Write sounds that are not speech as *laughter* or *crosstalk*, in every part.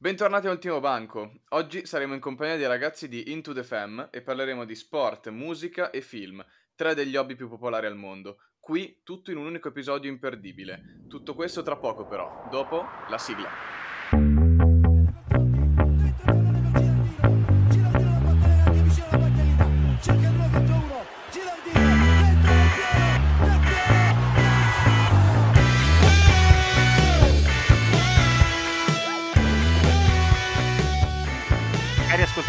Bentornati a Ultimo Banco. Oggi saremo in compagnia dei ragazzi di Into the Fam e parleremo di sport, musica e film, tre degli hobby più popolari al mondo. Qui tutto in un unico episodio imperdibile. Tutto questo tra poco però, dopo la sigla.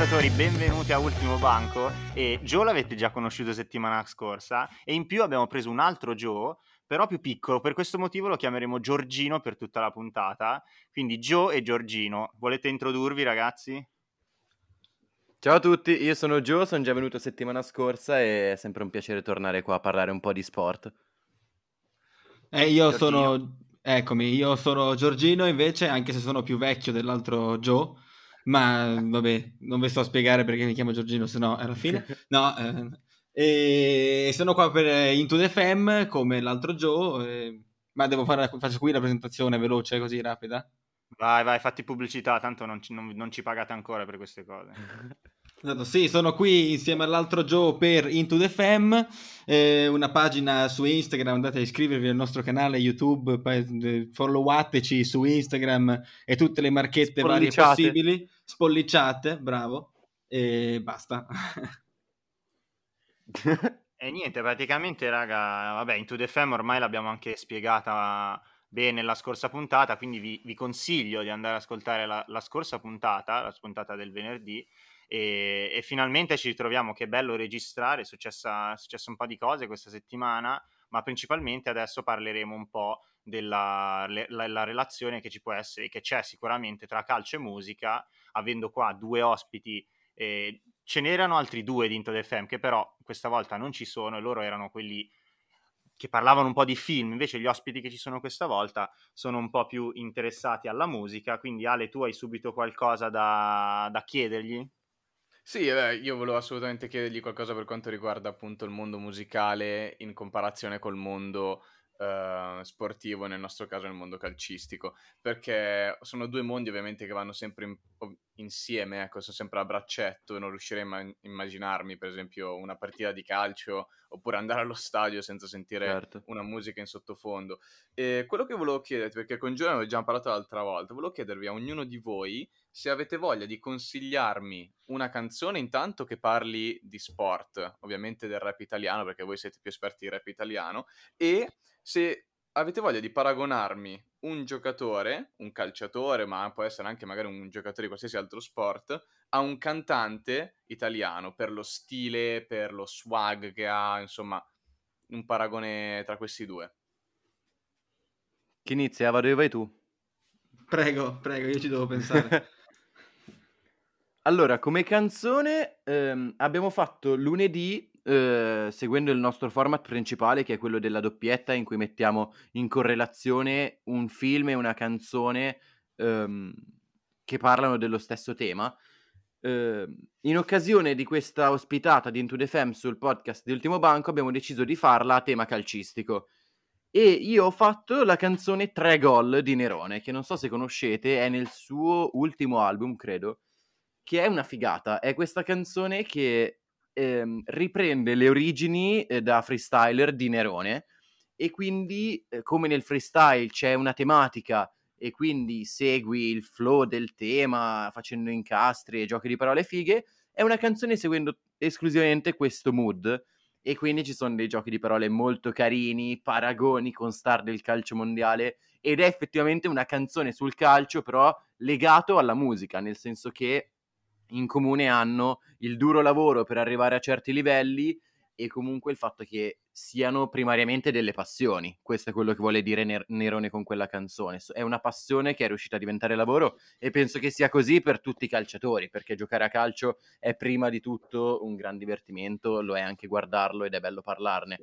Ascoltatori, benvenuti a Ultimo Banco. E Joe l'avete già conosciuto settimana scorsa e in più abbiamo preso un altro Joe, però più piccolo. Per questo motivo lo chiameremo Giorgino per tutta la puntata. Quindi Joe e Giorgino. Volete introdurvi, ragazzi? Ciao a tutti, io sono Joe, sono già venuto settimana scorsa e è sempre un piacere tornare qua a parlare un po' di sport. Eh, io Giorgino. sono... Eccomi, io sono Giorgino invece, anche se sono più vecchio dell'altro Joe ma vabbè, non vi sto a spiegare perché mi chiamo Giorgino, se no è la fine. *laughs* No, eh, e sono qua per Into the Fam come l'altro Joe, eh, ma devo fare, faccio qui la presentazione veloce, così rapida. Vai, vai, fatti pubblicità, tanto non ci, non, non ci pagate ancora per queste cose. *laughs* Esatto, sì, sono qui insieme all'altro Joe per Into the Fam, eh, una pagina su Instagram, andate a iscrivervi al nostro canale YouTube, followateci su Instagram e tutte le marchette varie possibili, spolliciate, bravo, e basta. *laughs* e niente, praticamente raga, vabbè, Into the Fam ormai l'abbiamo anche spiegata bene la scorsa puntata, quindi vi, vi consiglio di andare ad ascoltare la, la scorsa puntata, la puntata del venerdì, e, e, finalmente ci ritroviamo, che bello registrare, è, successa, è successo un po' di cose questa settimana, ma principalmente adesso parleremo un po' della la, la relazione che ci può essere, che c'è sicuramente tra calcio e musica, avendo qua due ospiti. Eh, ce n'erano altri due di Into the Fam che però questa volta non ci sono e loro erano quelli che parlavano un po' di film, invece gli ospiti che ci sono questa volta sono un po' più interessati alla musica, quindi Ale tu hai subito qualcosa da, da chiedergli? Sì, beh, io volevo assolutamente chiedergli qualcosa per quanto riguarda appunto il mondo musicale in comparazione col mondo uh, sportivo, nel nostro caso nel mondo calcistico, perché sono due mondi ovviamente che vanno sempre in, insieme, ecco, sono sempre a braccetto e non riuscirei a immaginarmi per esempio una partita di calcio oppure andare allo stadio senza sentire certo. una musica in sottofondo. E quello che volevo chiederti, perché con Giuliano avevo già parlato l'altra volta, volevo chiedervi a ognuno di voi se avete voglia di consigliarmi una canzone intanto che parli di sport, ovviamente del rap italiano, perché voi siete più esperti di rap italiano, e se avete voglia di paragonarmi un giocatore, un calciatore, ma può essere anche magari un giocatore di qualsiasi altro sport, a un cantante italiano per lo stile, per lo swag che ha, insomma, un paragone tra questi due. Chi inizia? Vado io, vai tu. Prego, prego, io ci devo pensare. *laughs* allora, come canzone ehm, abbiamo fatto lunedì Uhm, seguendo il nostro format principale che è quello della doppietta in cui mettiamo in correlazione un film e una canzone, uhm, che parlano dello stesso tema. Uhm, in occasione di questa ospitata di Into the Fam sul podcast di Ultimo Banco abbiamo deciso di farla a tema calcistico. E io ho fatto la canzone Tre gol di Nerone, che non so se conoscete, è nel suo ultimo album, credo, che è una figata. È questa canzone che ehm, riprende le origini eh, da freestyler di Nerone e quindi eh, come nel freestyle c'è una tematica e quindi segui il flow del tema facendo incastri e giochi di parole fighe, è una canzone seguendo esclusivamente questo mood e quindi ci sono dei giochi di parole molto carini, paragoni con star del calcio mondiale ed è effettivamente una canzone sul calcio però legato alla musica, nel senso che in comune hanno il duro lavoro per arrivare a certi livelli e comunque il fatto che siano primariamente delle passioni. Questo è quello che vuole dire Ner- Nerone con quella canzone. È una passione che è riuscita a diventare lavoro e penso che sia così per tutti i calciatori, perché giocare a calcio è prima di tutto un gran divertimento, lo è anche guardarlo ed è bello parlarne.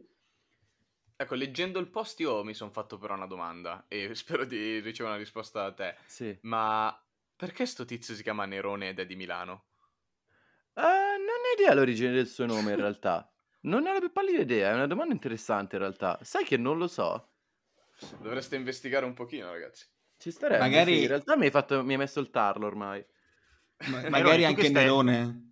Ecco, leggendo il post io mi sono fatto però una domanda e *laughs* spero di ricevere una risposta da te. Sì. Ma perché sto tizio si chiama Nerone ed è di Milano? Uh, non ho idea l'origine del suo nome in realtà. Non ne ho la più pallida idea, è una domanda interessante in realtà. Sai che non lo so. Dovreste investigare un pochino, ragazzi. Ci starebbe, magari... Sì. In realtà mi hai, fatto, mi hai messo il tarlo ormai. Ma, magari anche Nerone.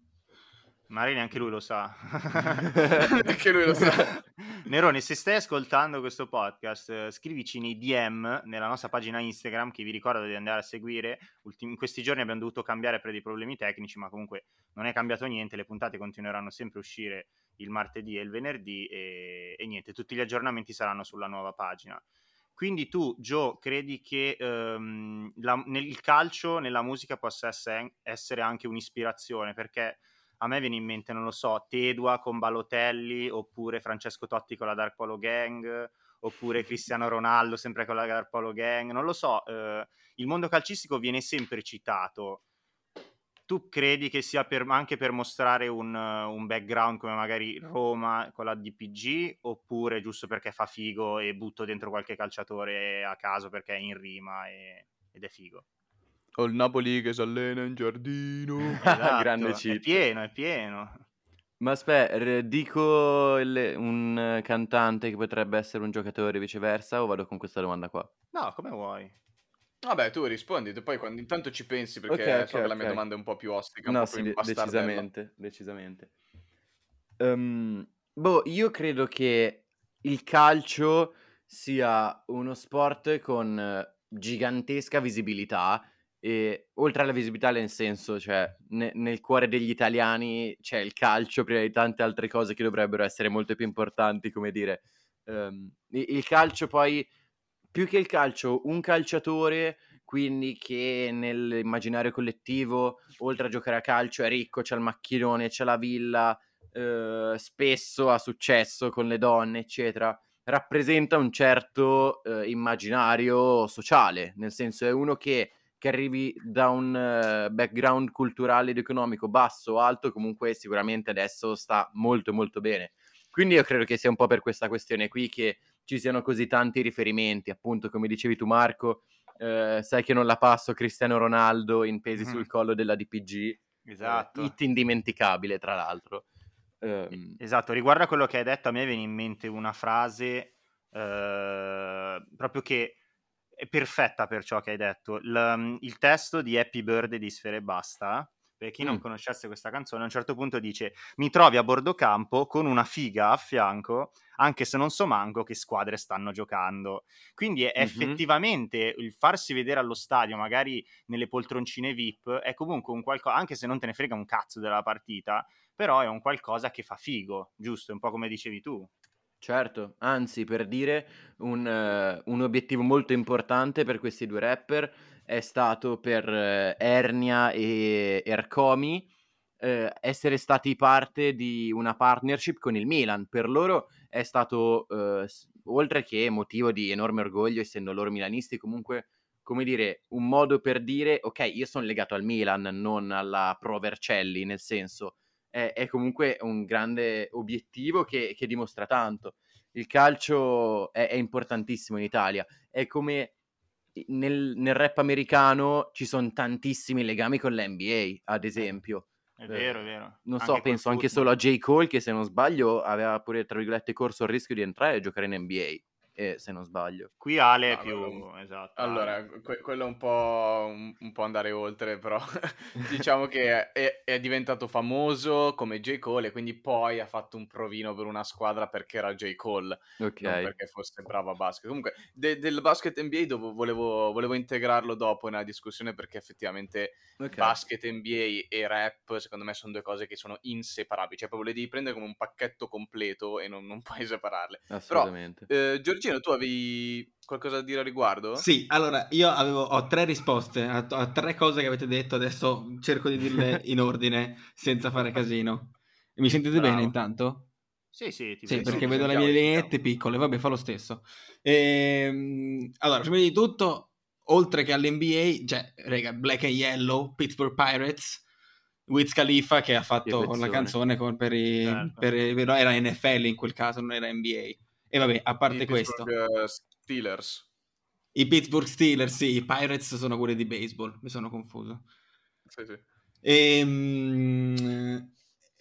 Magari neanche lui lo sa. *laughs* Anche lui lo sa. *laughs* Nerone, se stai ascoltando questo podcast, scrivici nei DM nella nostra pagina Instagram, che vi ricordo di andare a seguire. Ultim- in questi giorni abbiamo dovuto cambiare per dei problemi tecnici, ma comunque non è cambiato niente. Le puntate continueranno sempre a uscire il martedì e il venerdì e, e niente, tutti gli aggiornamenti saranno sulla nuova pagina. Quindi tu, Joe, credi che um, la, nel calcio, nella musica, possa essere, essere anche un'ispirazione? Perché a me viene in mente, non lo so, Tedua con Balotelli, oppure Francesco Totti con la Dark Polo Gang, oppure Cristiano Ronaldo sempre con la Dark Polo Gang, non lo so, eh, il mondo calcistico viene sempre citato. Tu credi che sia per, anche per mostrare un, un, background come magari Roma con la DPG, oppure giusto perché fa figo e butto dentro qualche calciatore a caso perché è in rima e, ed è figo? Ho il Napoli che si allena in giardino. *laughs* Esatto, Grande È pieno, è pieno. Ma aspetta, dico il, un cantante che potrebbe essere un giocatore viceversa o vado con questa domanda qua? No, come vuoi. Vabbè, tu rispondi, poi quando intanto ci pensi perché okay, okay, so che la mia domanda è un po' più ostica, no, sì, decisamente, decisamente. Um, boh, io credo che il calcio sia uno sport con gigantesca visibilità e oltre alla visibilità nel senso, cioè ne- nel cuore degli italiani c'è il calcio prima di tante altre cose che dovrebbero essere molto più importanti, come dire, um, il calcio poi, più che il calcio, un calciatore, quindi che nell'immaginario collettivo, oltre a giocare a calcio, è ricco, c'è il macchinone, c'è la villa, uh, spesso ha successo con le donne, eccetera rappresenta un certo uh, immaginario sociale, nel senso è uno che che arrivi da un uh, background culturale ed economico basso o alto, comunque sicuramente adesso sta molto molto bene. Quindi io credo che sia un po' per questa questione qui che ci siano così tanti riferimenti, appunto come dicevi tu Marco, eh, sai che non la passo Cristiano Ronaldo in pesi mm. sul collo della DPG, esatto. Eh, hit indimenticabile tra l'altro. Um... Esatto, riguardo a quello che hai detto a me viene in mente una frase eh, proprio che è perfetta per ciò che hai detto. L- il testo di Happy Bird di Sfere Basta, per chi mm. non conoscesse questa canzone, a un certo punto dice mi trovi a bordo campo con una figa a fianco, anche se non so manco che squadre stanno giocando. Quindi è mm-hmm. effettivamente il farsi vedere allo stadio, magari nelle poltroncine VIP, è comunque un qualcosa, anche se non te ne frega un cazzo della partita, però è un qualcosa che fa figo, giusto? Un po' come dicevi tu. Certo, anzi per dire un, uh, un obiettivo molto importante per questi due rapper è stato per uh, Ernia e Ercomi uh, essere stati parte di una partnership con il Milan. Per loro è stato, oltre che motivo di enorme orgoglio, essendo loro milanisti, comunque, come dire, un modo per dire, ok, io sono legato al Milan, non alla Pro Vercelli, nel senso è, è comunque un grande obiettivo che, che, dimostra tanto. Il calcio è, è importantissimo in Italia, è come nel, nel, rap americano ci sono tantissimi legami con l'NBA, ad eh, esempio. È vero, è vero. Non anche so, penso anche solo a J. Cole che se non sbaglio aveva pure, tra virgolette, corso il rischio di entrare e giocare in NBA eh, se non sbaglio. Qui Ale è ah, più... Allora, esatto. Allora, que- quello è un po', un, un po' andare oltre, però *laughs* diciamo che è, è, diventato famoso come J. Cole e quindi poi ha fatto un provino per una squadra perché era J. Cole, Ok. non perché fosse bravo a basket. Comunque, de- del basket NBA dove volevo, volevo integrarlo dopo nella discussione perché effettivamente Ok. basket NBA e rap secondo me sono due cose che sono inseparabili, cioè proprio le devi prendere come un pacchetto completo e non, non *laughs* puoi separarle. Però, Assolutamente. eh, Giorgino, tu avevi qualcosa da dire a riguardo? Sì, allora io avevo, ho tre risposte a, a tre cose che avete detto, adesso cerco di dirle *laughs* in ordine senza fare casino. Mi sentite Bravo. bene intanto? Sì, sì, ti sì perché vedo le mie lineette piccole, vabbè, fa lo stesso. Ehm, allora, prima di tutto, oltre che all'NBA, cioè, rega, Black and Yellow, Pittsburgh Pirates, Wiz Khalifa che ha fatto la canzone con, per, i, certo. per, era NFL in quel caso, non era NBA. E vabbè, a parte I questo... Pittsburgh Steelers. I Pittsburgh Steelers, sì, i Pirates sono quelli di baseball, mi sono confuso. Sì, sì. E, ehm,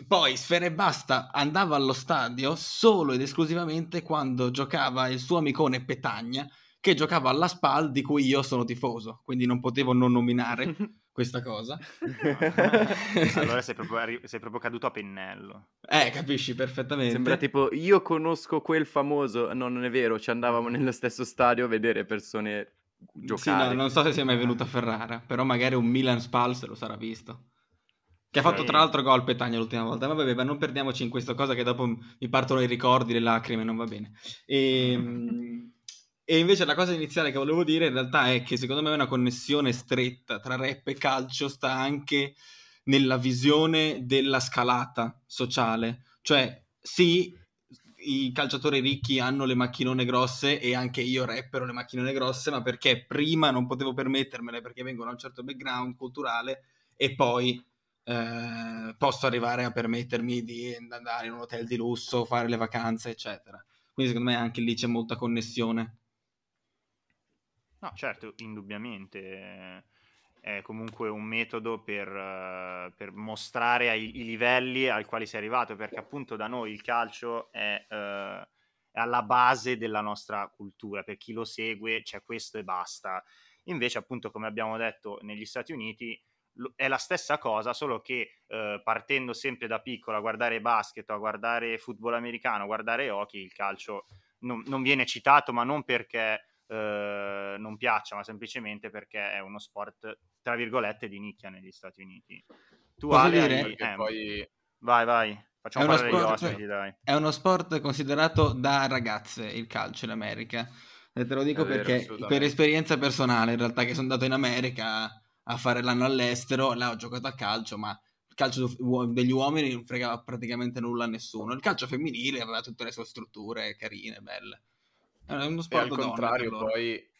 poi Sfere Basta andava allo stadio solo ed esclusivamente quando giocava il suo amicone Petagna, che giocava alla SPAL di cui io sono tifoso, quindi non potevo non nominare *laughs* questa cosa. *laughs* allora sei proprio, sei proprio, caduto a pennello. Eh, capisci perfettamente. Sembra tipo, io conosco quel famoso, no, non è vero, ci andavamo nello stesso stadio a vedere persone giocare. Sì, no, non so se sia mai venuto a Ferrara, però magari un Milan Spal se lo sarà visto. Che ha fatto tra l'altro gol Petagna l'ultima volta. Ma vabbè, ma non perdiamoci in questa cosa che dopo mi partono i ricordi, le lacrime, non va bene. E, ehm, e invece la cosa iniziale che volevo dire in realtà è che secondo me una connessione stretta tra rap e calcio sta anche nella visione della scalata sociale. Cioè, sì, i calciatori ricchi hanno le macchinone grosse e anche io rapper le macchinone grosse, ma perché prima non potevo permettermele perché vengono da un certo background culturale e poi eh, posso arrivare a permettermi di andare in un hotel di lusso, fare le vacanze, eccetera. Quindi secondo me anche lì c'è molta connessione. No, certo, indubbiamente è comunque un metodo per, per mostrare ai, i livelli ai quali si è arrivato, perché appunto da noi il calcio è, uh, è alla base della nostra cultura, per chi lo segue c'è questo e basta. Invece appunto come abbiamo detto negli Stati Uniti è la stessa cosa, solo che eh, partendo sempre da piccolo a guardare basket, a guardare football americano, a guardare hockey, il calcio non, non viene citato, ma non perché eh, non piaccia, ma semplicemente perché è uno sport, tra virgolette, di nicchia negli Stati Uniti. Tu Posso Ale, dire? Eh, poi... Vai, vai. Facciamo parlare sport, gli ospiti, dai. È uno sport considerato da ragazze, il calcio in America. E te lo dico vero, perché per esperienza personale, in realtà, che sono andato in America a fare l'anno all'estero, là ho giocato a calcio, ma il calcio degli uomini non fregava praticamente nulla a nessuno. Il calcio femminile aveva tutte le sue strutture carine, belle. È uno sport e al contrario poi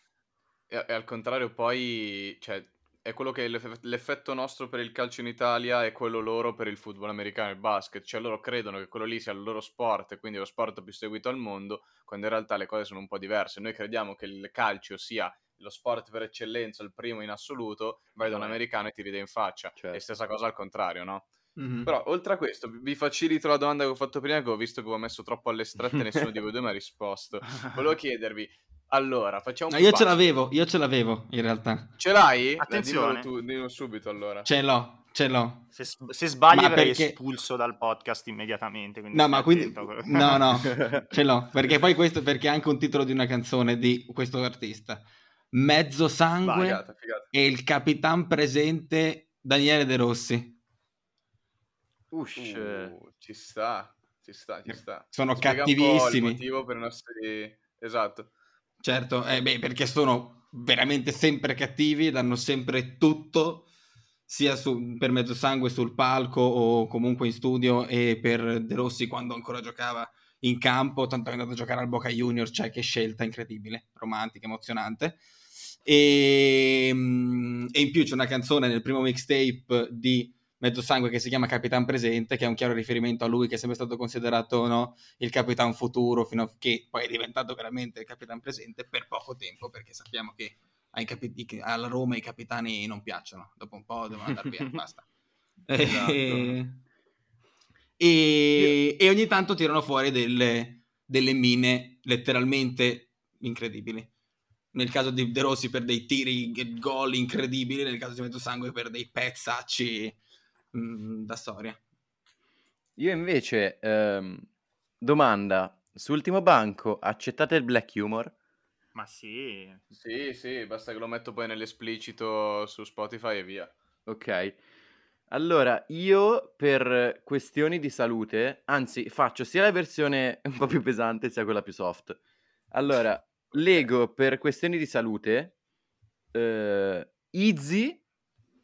e, e, al contrario poi cioè, è quello che è l'effetto nostro per il calcio in Italia è quello loro per il football americano e il basket, cioè loro credono che quello lì sia il loro sport e quindi lo sport più seguito al mondo, quando in realtà le cose sono un po' diverse. Noi crediamo che il calcio sia lo sport per eccellenza, il primo in assoluto, vai da un americano e ti ride in faccia. Certo. E stessa cosa al contrario, no? Mm-hmm. Però oltre a questo, vi facilito la domanda che ho fatto prima, che ho visto che ho messo troppo alle strette e *laughs* nessuno di voi due mi ha risposto. *laughs* Volevo chiedervi, allora, facciamo un no, Io ce l'avevo, io ce l'avevo in realtà. Ce l'hai? Attenzione. Beh, tu, dillo subito allora. Ce l'ho, ce l'ho. Se, se sbagli ma verrai perché... espulso dal podcast immediatamente. No, ma quindi... No, no, *laughs* ce l'ho. Perché poi questo perché è anche un titolo di una canzone di questo artista. Mezzo sangue Vai, figata, figata. e il capitan presente Daniele De Rossi. Ush, uh, ci sta, ci sta, ci sta. Sono Spiega cattivissimi. il motivo per i nostri... Esatto. Certo, eh, beh, perché sono veramente sempre cattivi, danno sempre tutto, sia su, per mezzo sangue sul palco o comunque in studio e per De Rossi quando ancora giocava in campo, tanto è andato a giocare al Boca Junior, cioè che scelta incredibile, romantica, emozionante. E, ehm, e in più c'è una canzone nel primo mixtape di mezzo sangue che si chiama Capitan Presente, che è un chiaro riferimento a lui che è sempre stato considerato no, il Capitan Futuro, fino a che poi è diventato veramente il Capitan Presente per poco tempo, perché sappiamo che capi- alla Roma i capitani non piacciono, dopo un po' devono andare via, *laughs* basta. Esatto. E, e, e, ogni tanto tirano fuori delle, delle mine letteralmente incredibili nel caso di De Rossi per dei tiri e gol incredibili, nel caso di Mezzo Sangue per dei pezzacci mh, da storia. Io invece, ehm, domanda, sull'ultimo banco accettate il black humor? Ma sì. Sì, sì, basta che lo metto poi nell'esplicito su Spotify e via. Ok. Allora, io per questioni di salute, anzi, faccio sia la versione *laughs* un po' più pesante sia quella più soft. Allora, lego per questioni di salute eh, Easy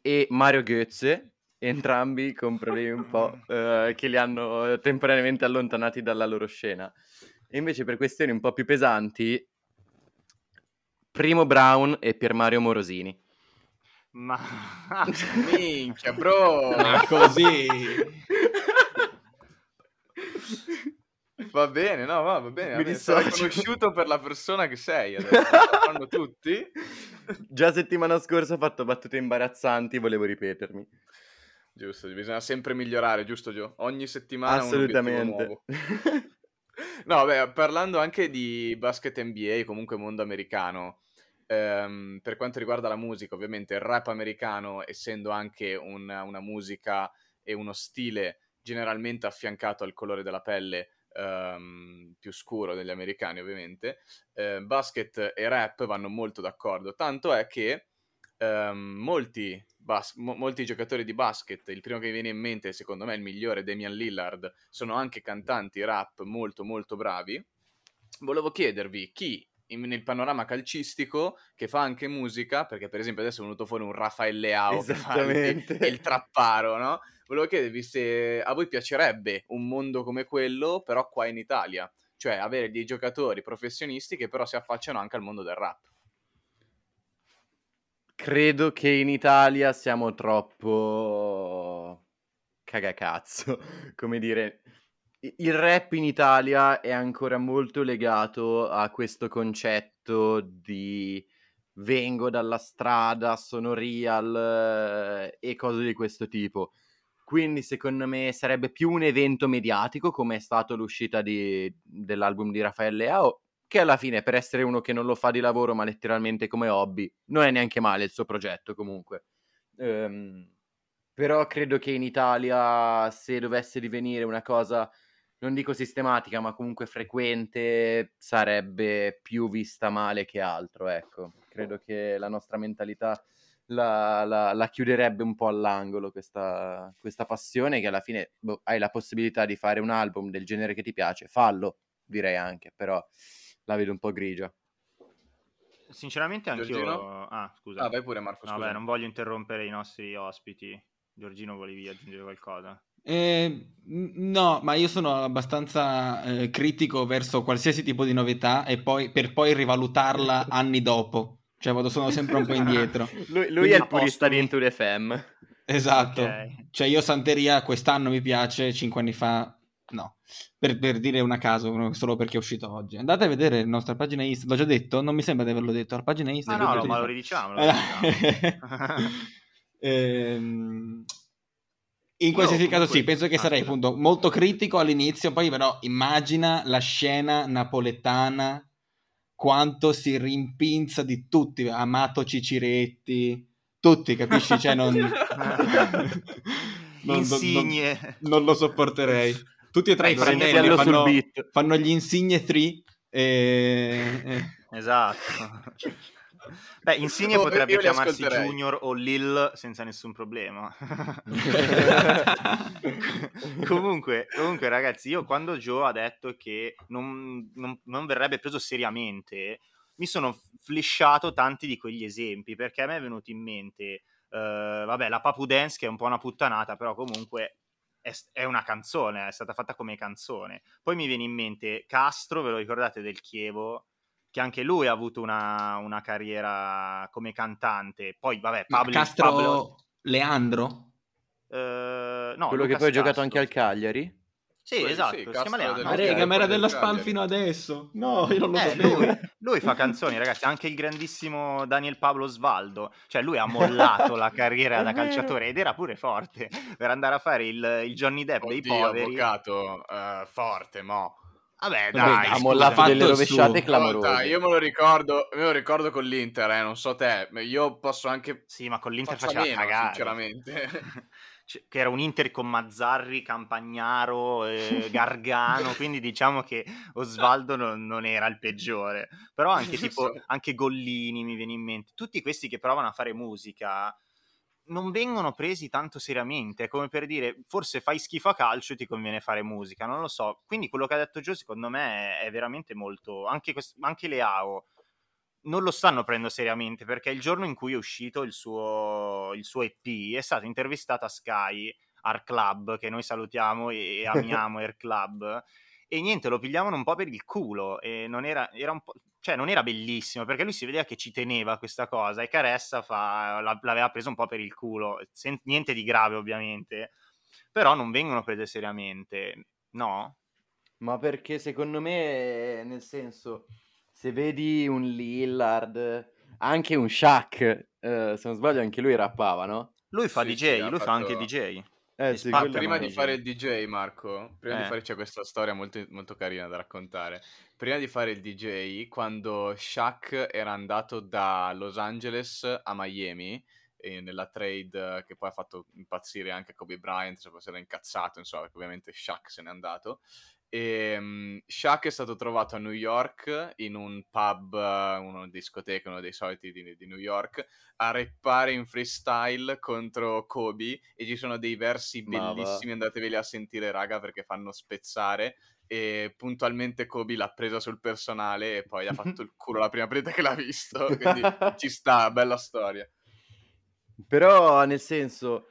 e Mario Goetze entrambi con problemi un po' uh, *laughs* che li hanno temporaneamente allontanati dalla loro scena. E invece per questioni un po' più pesanti, Primo Brown e Pier Mario Morosini. Ma *laughs* minchia, bro! Ma così! Va bene, no, va, va bene. Mi Sei conosciuto per la persona che sei adesso. fanno tutti. Già settimana scorsa ho fatto battute imbarazzanti, volevo ripetermi. Giusto, bisogna sempre migliorare, giusto Gio? Ogni settimana Assolutamente. un *laughs* no, beh, parlando anche di basket NBA, comunque mondo americano, ehm, per quanto riguarda la musica, ovviamente il rap americano, essendo anche una, una musica e uno stile generalmente affiancato al colore della pelle ehm, più scuro degli americani, ovviamente, eh, basket e rap vanno molto d'accordo, tanto è che ehm, molti bas- mo- molti giocatori di basket, il primo che mi viene in mente, secondo me il migliore, Damian Lillard, sono anche cantanti rap molto molto bravi. Volevo chiedervi chi in, nel panorama calcistico che fa anche musica, perché per esempio adesso è venuto fuori un Raffaele Leao che fa il, il trapparo, no? Volevo chiedervi se a voi piacerebbe un mondo come quello, però qua in Italia, cioè avere dei giocatori professionisti che però si affacciano anche al mondo del rap credo che in Italia siamo troppo cagacazzo, *laughs* come dire. Il rap in Italia è ancora molto legato a questo concetto di vengo dalla strada, sono real eh, e cose di questo tipo. Quindi secondo me sarebbe più un evento mediatico come è stato l'uscita di, dell'album di Raffaele Leao che alla fine per essere uno che non lo fa di lavoro ma letteralmente come hobby non è neanche male il suo progetto comunque. Um, però credo che in Italia se dovesse divenire una cosa non dico sistematica ma comunque frequente sarebbe più vista male che altro ecco credo che la nostra mentalità la, la, la chiuderebbe un po' all'angolo questa, questa passione che alla fine boh, hai la possibilità di fare un album del genere che ti piace fallo direi anche però la vedo un po' grigia. Sinceramente anch'io... Giorgino? Ah, scusa. Ah, vai pure Marco, scusa. Vabbè, non voglio interrompere i nostri ospiti. Giorgino, volevi aggiungere qualcosa? Eh, no, ma io sono abbastanza eh, critico verso qualsiasi tipo di novità e poi, per poi rivalutarla anni dopo. Cioè, vado, sono sempre un po' indietro. *laughs* lui, lui è il purista di Into the Fam. Esatto. Okay. Cioè, io Santeria quest'anno mi piace, cinque anni fa no, per, per, dire una caso, solo perché è uscito oggi. Andate a vedere la nostra pagina Instagram, l'ho già detto, non mi sembra di averlo detto, la pagina Instagram. Ah no, no ma lo ridiciamo. Lo ridiciamo. *laughs* ehm, in qualsiasi no, caso sì, penso che sarei appunto molto critico all'inizio, poi però immagina la scena napoletana, quanto si rimpinza di tutti, Amato Ciciretti, tutti, capisci? Cioè non... *laughs* *laughs* non. Non, non, lo sopporterei. Tutti e tre i fratelli fanno, fanno, gli insigne 3 e... *laughs* Esatto. *laughs* Beh, Insigne oh, potrebbe chiamarsi Junior o Lil senza nessun problema. *laughs* comunque, comunque, ragazzi, io quando Joe ha detto che non, non, non verrebbe preso seriamente, mi sono flisciato tanti di quegli esempi perché a me è venuto in mente, uh, vabbè, la Papu Dance che è un po' una puttanata, però comunque è, è, una canzone, è stata fatta come canzone. Poi mi viene in mente Castro, ve lo ricordate del Chievo? Che anche lui ha avuto una, una carriera come cantante. Poi, vabbè, Pablo... Castro Pablo... Leandro? Uh, no, Quello Lucas che poi ha giocato anche al Cagliari? Sì, Poi, esatto, sì, si chiama Leandro. Ma rega, ma era della spam fino adesso. No, io non lo eh, sapevo. Lui, lui, fa canzoni, *laughs* ragazzi, anche il grandissimo Daniel Pablo Svaldo. Cioè, lui ha mollato la carriera *laughs* da calciatore ed era pure forte per andare a fare il, il Johnny Depp Oddio, dei poveri. avvocato, uh, forte, mo'. Vabbè, dai, ha mollato delle rovesciate clamorose. io me lo ricordo, me lo ricordo con l'Inter, eh, non so te, io posso anche Sì, ma con l'Inter faceva meno, cagare. sinceramente. *laughs* che era un Inter con Mazzarri, Campagnaro, eh, *laughs* Gargano, quindi diciamo che Osvaldo non, non, era il peggiore. Però anche *laughs* tipo, anche Gollini mi viene in mente, tutti questi che provano a fare musica non vengono presi tanto seriamente, è come per dire, forse fai schifo a calcio e ti conviene fare musica, non lo so. Quindi quello che ha detto Gio secondo me è veramente molto... Anche, quest... anche Leao non lo stanno prendendo seriamente perché il giorno in cui è uscito il suo, il suo EP è stato intervistato a Sky, Art Club, che noi salutiamo e *laughs* amiamo Air Club, e niente, lo pigliavano un po' per il culo e non era, era un po'... Cioè, non era bellissimo perché lui si vedeva che ci teneva questa cosa e Caressa fa, l'aveva preso un po' per il culo, sen, niente di grave ovviamente, però non vengono prese seriamente, no? Ma perché secondo me, nel senso, se vedi un Lillard, anche un Shaq, eh, se non sbaglio anche lui rappava, no? Lui fa sì, DJ, sì, lui fa anche DJ. Eh, sì, Ma prima di fare il DJ, Marco, prima eh. di fare c'è questa storia molto, molto carina da raccontare. Prima di fare il DJ, quando Shaq era andato da Los Angeles a Miami, nella trade che poi ha fatto impazzire anche Kobe Bryant, cioè si era incazzato, insomma, perché ovviamente Shaq se n'è andato. E um, Shaq è stato trovato a New York in un pub, una discoteca, uno dei soliti di, di, New York, a reppare in freestyle contro Kobe e ci sono dei versi bellissimi, andateveli a sentire raga perché fanno spezzare e puntualmente Kobe l'ha presa sul personale e poi ha fatto il culo la prima preta che l'ha visto, quindi ci *laughs* sta, bella storia. Però nel senso,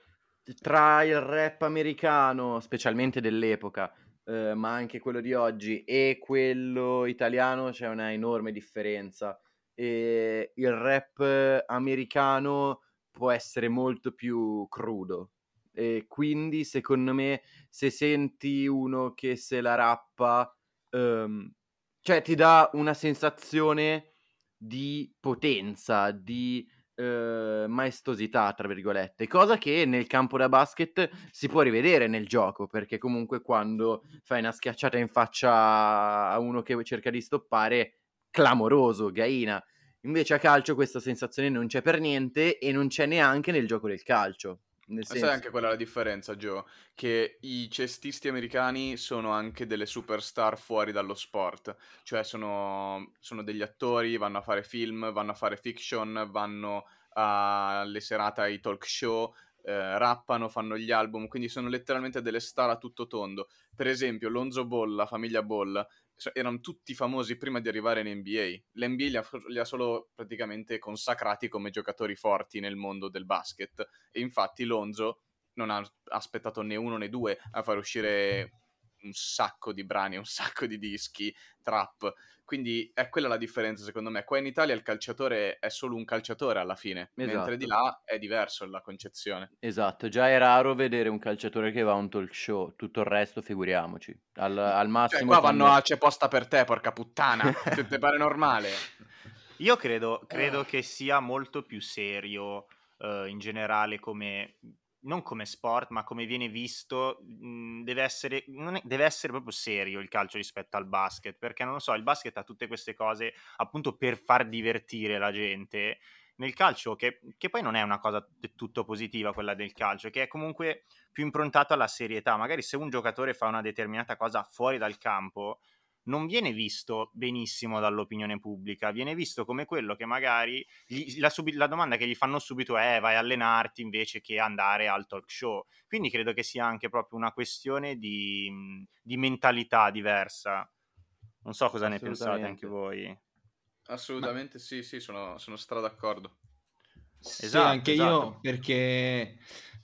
tra il rap americano, specialmente dell'epoca, eh, ma anche quello di oggi e quello italiano c'è una enorme differenza. E il rap americano può essere molto più crudo. E quindi, secondo me, se senti uno che se la rappa, um, cioè ti dà una sensazione di potenza, di eh, maestosità, tra virgolette, cosa che nel campo da basket si può rivedere nel gioco, perché comunque quando fai una schiacciata in faccia a uno che cerca di stoppare, clamoroso, gaina. Invece a calcio questa sensazione non c'è per niente e non c'è neanche nel gioco del calcio. Nel senso... Sai anche qual è la differenza, Joe? Che i cestisti americani sono anche delle superstar fuori dallo sport, cioè sono, sono degli attori, vanno a fare film, vanno a fare fiction, vanno alle serate ai talk show, eh, rappano, fanno gli album, quindi sono letteralmente delle star a tutto tondo. Per esempio, Lonzo Ball, la famiglia Ball, erano tutti famosi prima di arrivare in NBA. L'NBA li ha, li ha, solo praticamente consacrati come giocatori forti nel mondo del basket. E infatti Lonzo non ha aspettato né uno né due a far uscire un sacco di brani, un *laughs* sacco di dischi, trap. Quindi è quella la differenza secondo me. Qua in Italia il calciatore è solo un calciatore alla fine, esatto. mentre di là è diverso la concezione. Esatto, già è raro vedere un calciatore che va a un talk show, tutto il resto figuriamoci. Al, al cioè, massimo... Cioè, qua vanno a c'è posta per te, porca puttana, *laughs* se te pare normale. Io credo, credo che sia molto più serio uh, in generale come non come sport, ma come viene visto, mhmm, deve essere, è, deve essere proprio serio il calcio rispetto al basket, perché non lo so, il basket ha tutte queste cose appunto per far divertire la gente. Nel calcio, che, che poi non è una cosa del tutto positiva quella del calcio, che è comunque più improntato alla serietà. Magari se un giocatore fa una determinata cosa fuori dal campo, non viene visto benissimo dall'opinione pubblica, viene visto come quello che magari gli, la, subi, la, domanda che gli fanno subito è vai a allenarti invece che andare al talk show. Quindi credo che sia anche proprio una questione di, di mentalità diversa. Non so cosa ne pensate anche voi. Assolutamente Ma... sì, sì, sono, sono stra d'accordo. Esatto, sì, anche esatto. io perché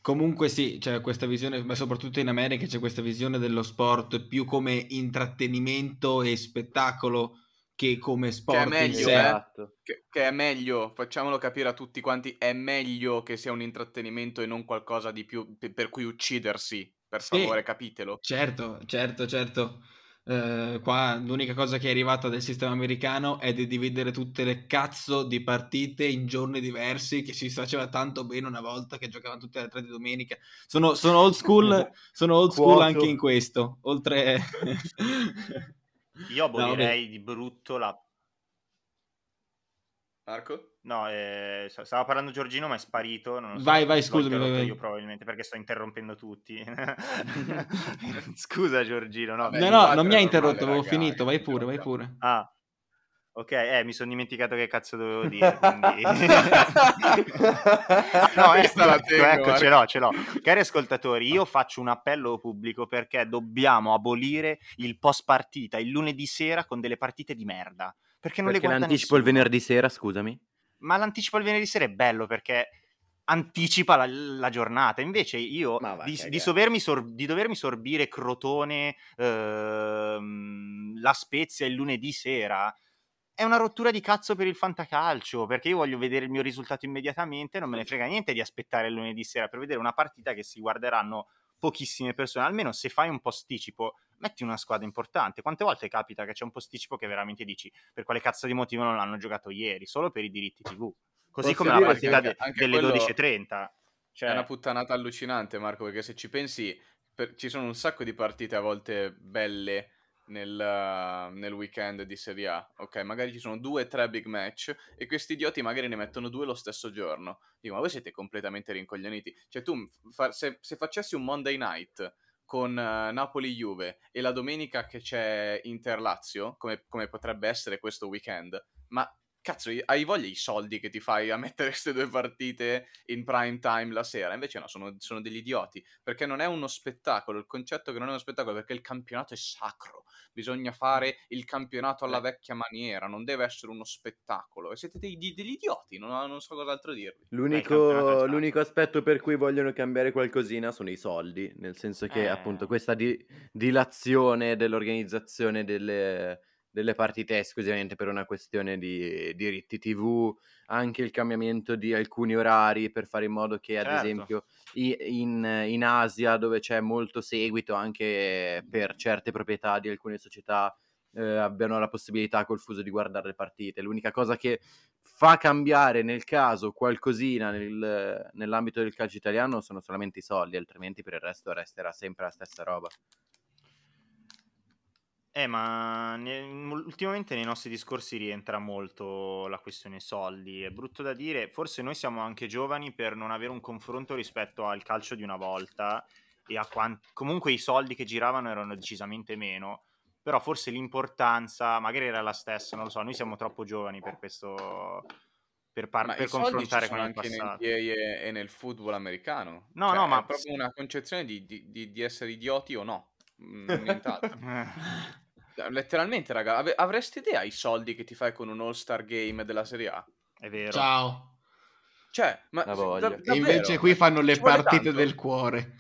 Comunque sì, c'è questa visione, ma soprattutto in America c'è questa visione dello sport più come intrattenimento e spettacolo che come sport che è meglio, eh? che, che, è meglio, facciamolo capire a tutti quanti, è meglio che sia un intrattenimento e non qualcosa di più per, per cui uccidersi, per favore, sì, capitelo. Certo, certo, certo. Uh, qua l'unica cosa che è arrivata del sistema americano è di dividere tutte le cazzo di partite in giorni diversi che si faceva tanto bene una volta che giocavano tutte le tre di domenica. Sono, sono old school *laughs* sono old school anche in questo oltre io *laughs* abolirei no, di brutto la Marco? No, eh, stava parlando Giorgino, ma è sparito. So, vai, vai, scusami. Vai, io probabilmente perché sto interrompendo tutti. *laughs* *laughs* Scusa, Giorgino. No, Vabbè, no, no non mi ha interrotto, avevo raga, finito. Vai pure, vai pure. Ah, Ok, eh, mi sono dimenticato che cazzo dovevo dire, quindi... *laughs* no, ecco, ecco, ecco, ce l'ho, ce l'ho. Cari ascoltatori, io faccio un appello pubblico perché dobbiamo abolire il post partita il lunedì sera con delle partite di merda. Perché non perché le guarda l'anticipo nessuno. il venerdì sera, scusami? Ma l'anticipo il venerdì sera è bello perché anticipa la, la giornata. Invece io vai, di, di, sor, di, dovermi sorbire Crotone, ehm, la Spezia il lunedì sera è una rottura di cazzo per il fantacalcio, perché io voglio vedere il mio risultato immediatamente, non me ne frega niente di aspettare il lunedì sera per vedere una partita che si guarderanno pochissime persone, almeno se fai un posticipo, metti una squadra importante. Quante volte capita che c'è un posticipo che veramente dici per quale cazzo di motivo non l'hanno giocato ieri, solo per i diritti TV? Così Posso come la partita de- delle quello... 12.30. Cioè... È una puttanata allucinante, Marco, perché se ci pensi, per... ci sono un sacco di partite a volte belle nel, nel, weekend di Serie A. Ok, magari ci sono due o tre big match e questi idioti magari ne mettono due lo stesso giorno. Dico, ma voi siete completamente rincoglioniti. Cioè, tu fa- se, se, facessi un Monday night con uh, Napoli-Juve e la domenica che c'è Inter-Lazio, come, come potrebbe essere questo weekend, ma cazzo, hai voglia i soldi che ti fai a mettere *laughs* queste due partite in prime time la sera? Invece no, sono, sono, degli idioti, perché non è uno spettacolo, il concetto che non è uno spettacolo perché il campionato è sacro, bisogna fare il campionato alla vecchia maniera, non deve essere uno spettacolo, e siete degli, degli idioti, non, non, so cos'altro dirvi. L'unico, l'unico, aspetto per cui vogliono cambiare qualcosina sono i soldi, nel senso che eh... appunto questa di, dilazione dell'organizzazione delle delle partite esclusivamente per una questione di diritti TV, anche il cambiamento di alcuni orari per fare in modo che, ad certo. esempio, in, in, Asia, dove c'è molto seguito anche per certe proprietà di alcune società, eh, abbiano la possibilità col fuso di guardare le partite. L'unica cosa che fa cambiare nel caso qualcosina nel, nell'ambito del calcio italiano sono solamente i soldi, altrimenti per il resto resterà sempre la stessa roba. Eh, ma ne- ultimamente nei nostri discorsi rientra molto la questione soldi. È brutto da dire, forse noi siamo anche giovani per non avere un confronto rispetto al calcio di una volta e a quanti... comunque i soldi che giravano erano decisamente meno, però forse l'importanza magari era la stessa, non lo so, noi siamo troppo giovani per questo per, par- per confrontare con il anche passato. nel NBA e nel football americano. No, cioè, no, ma è proprio una concezione di, di, di, di essere idioti o no, mm, nient'altro. *laughs* Cioè, letteralmente, raga, ave- avresti idea i soldi che ti fai con un All-Star Game della Serie A? È vero. Ciao. Cioè, ma da- e invece qui fanno le partite tanto. del cuore.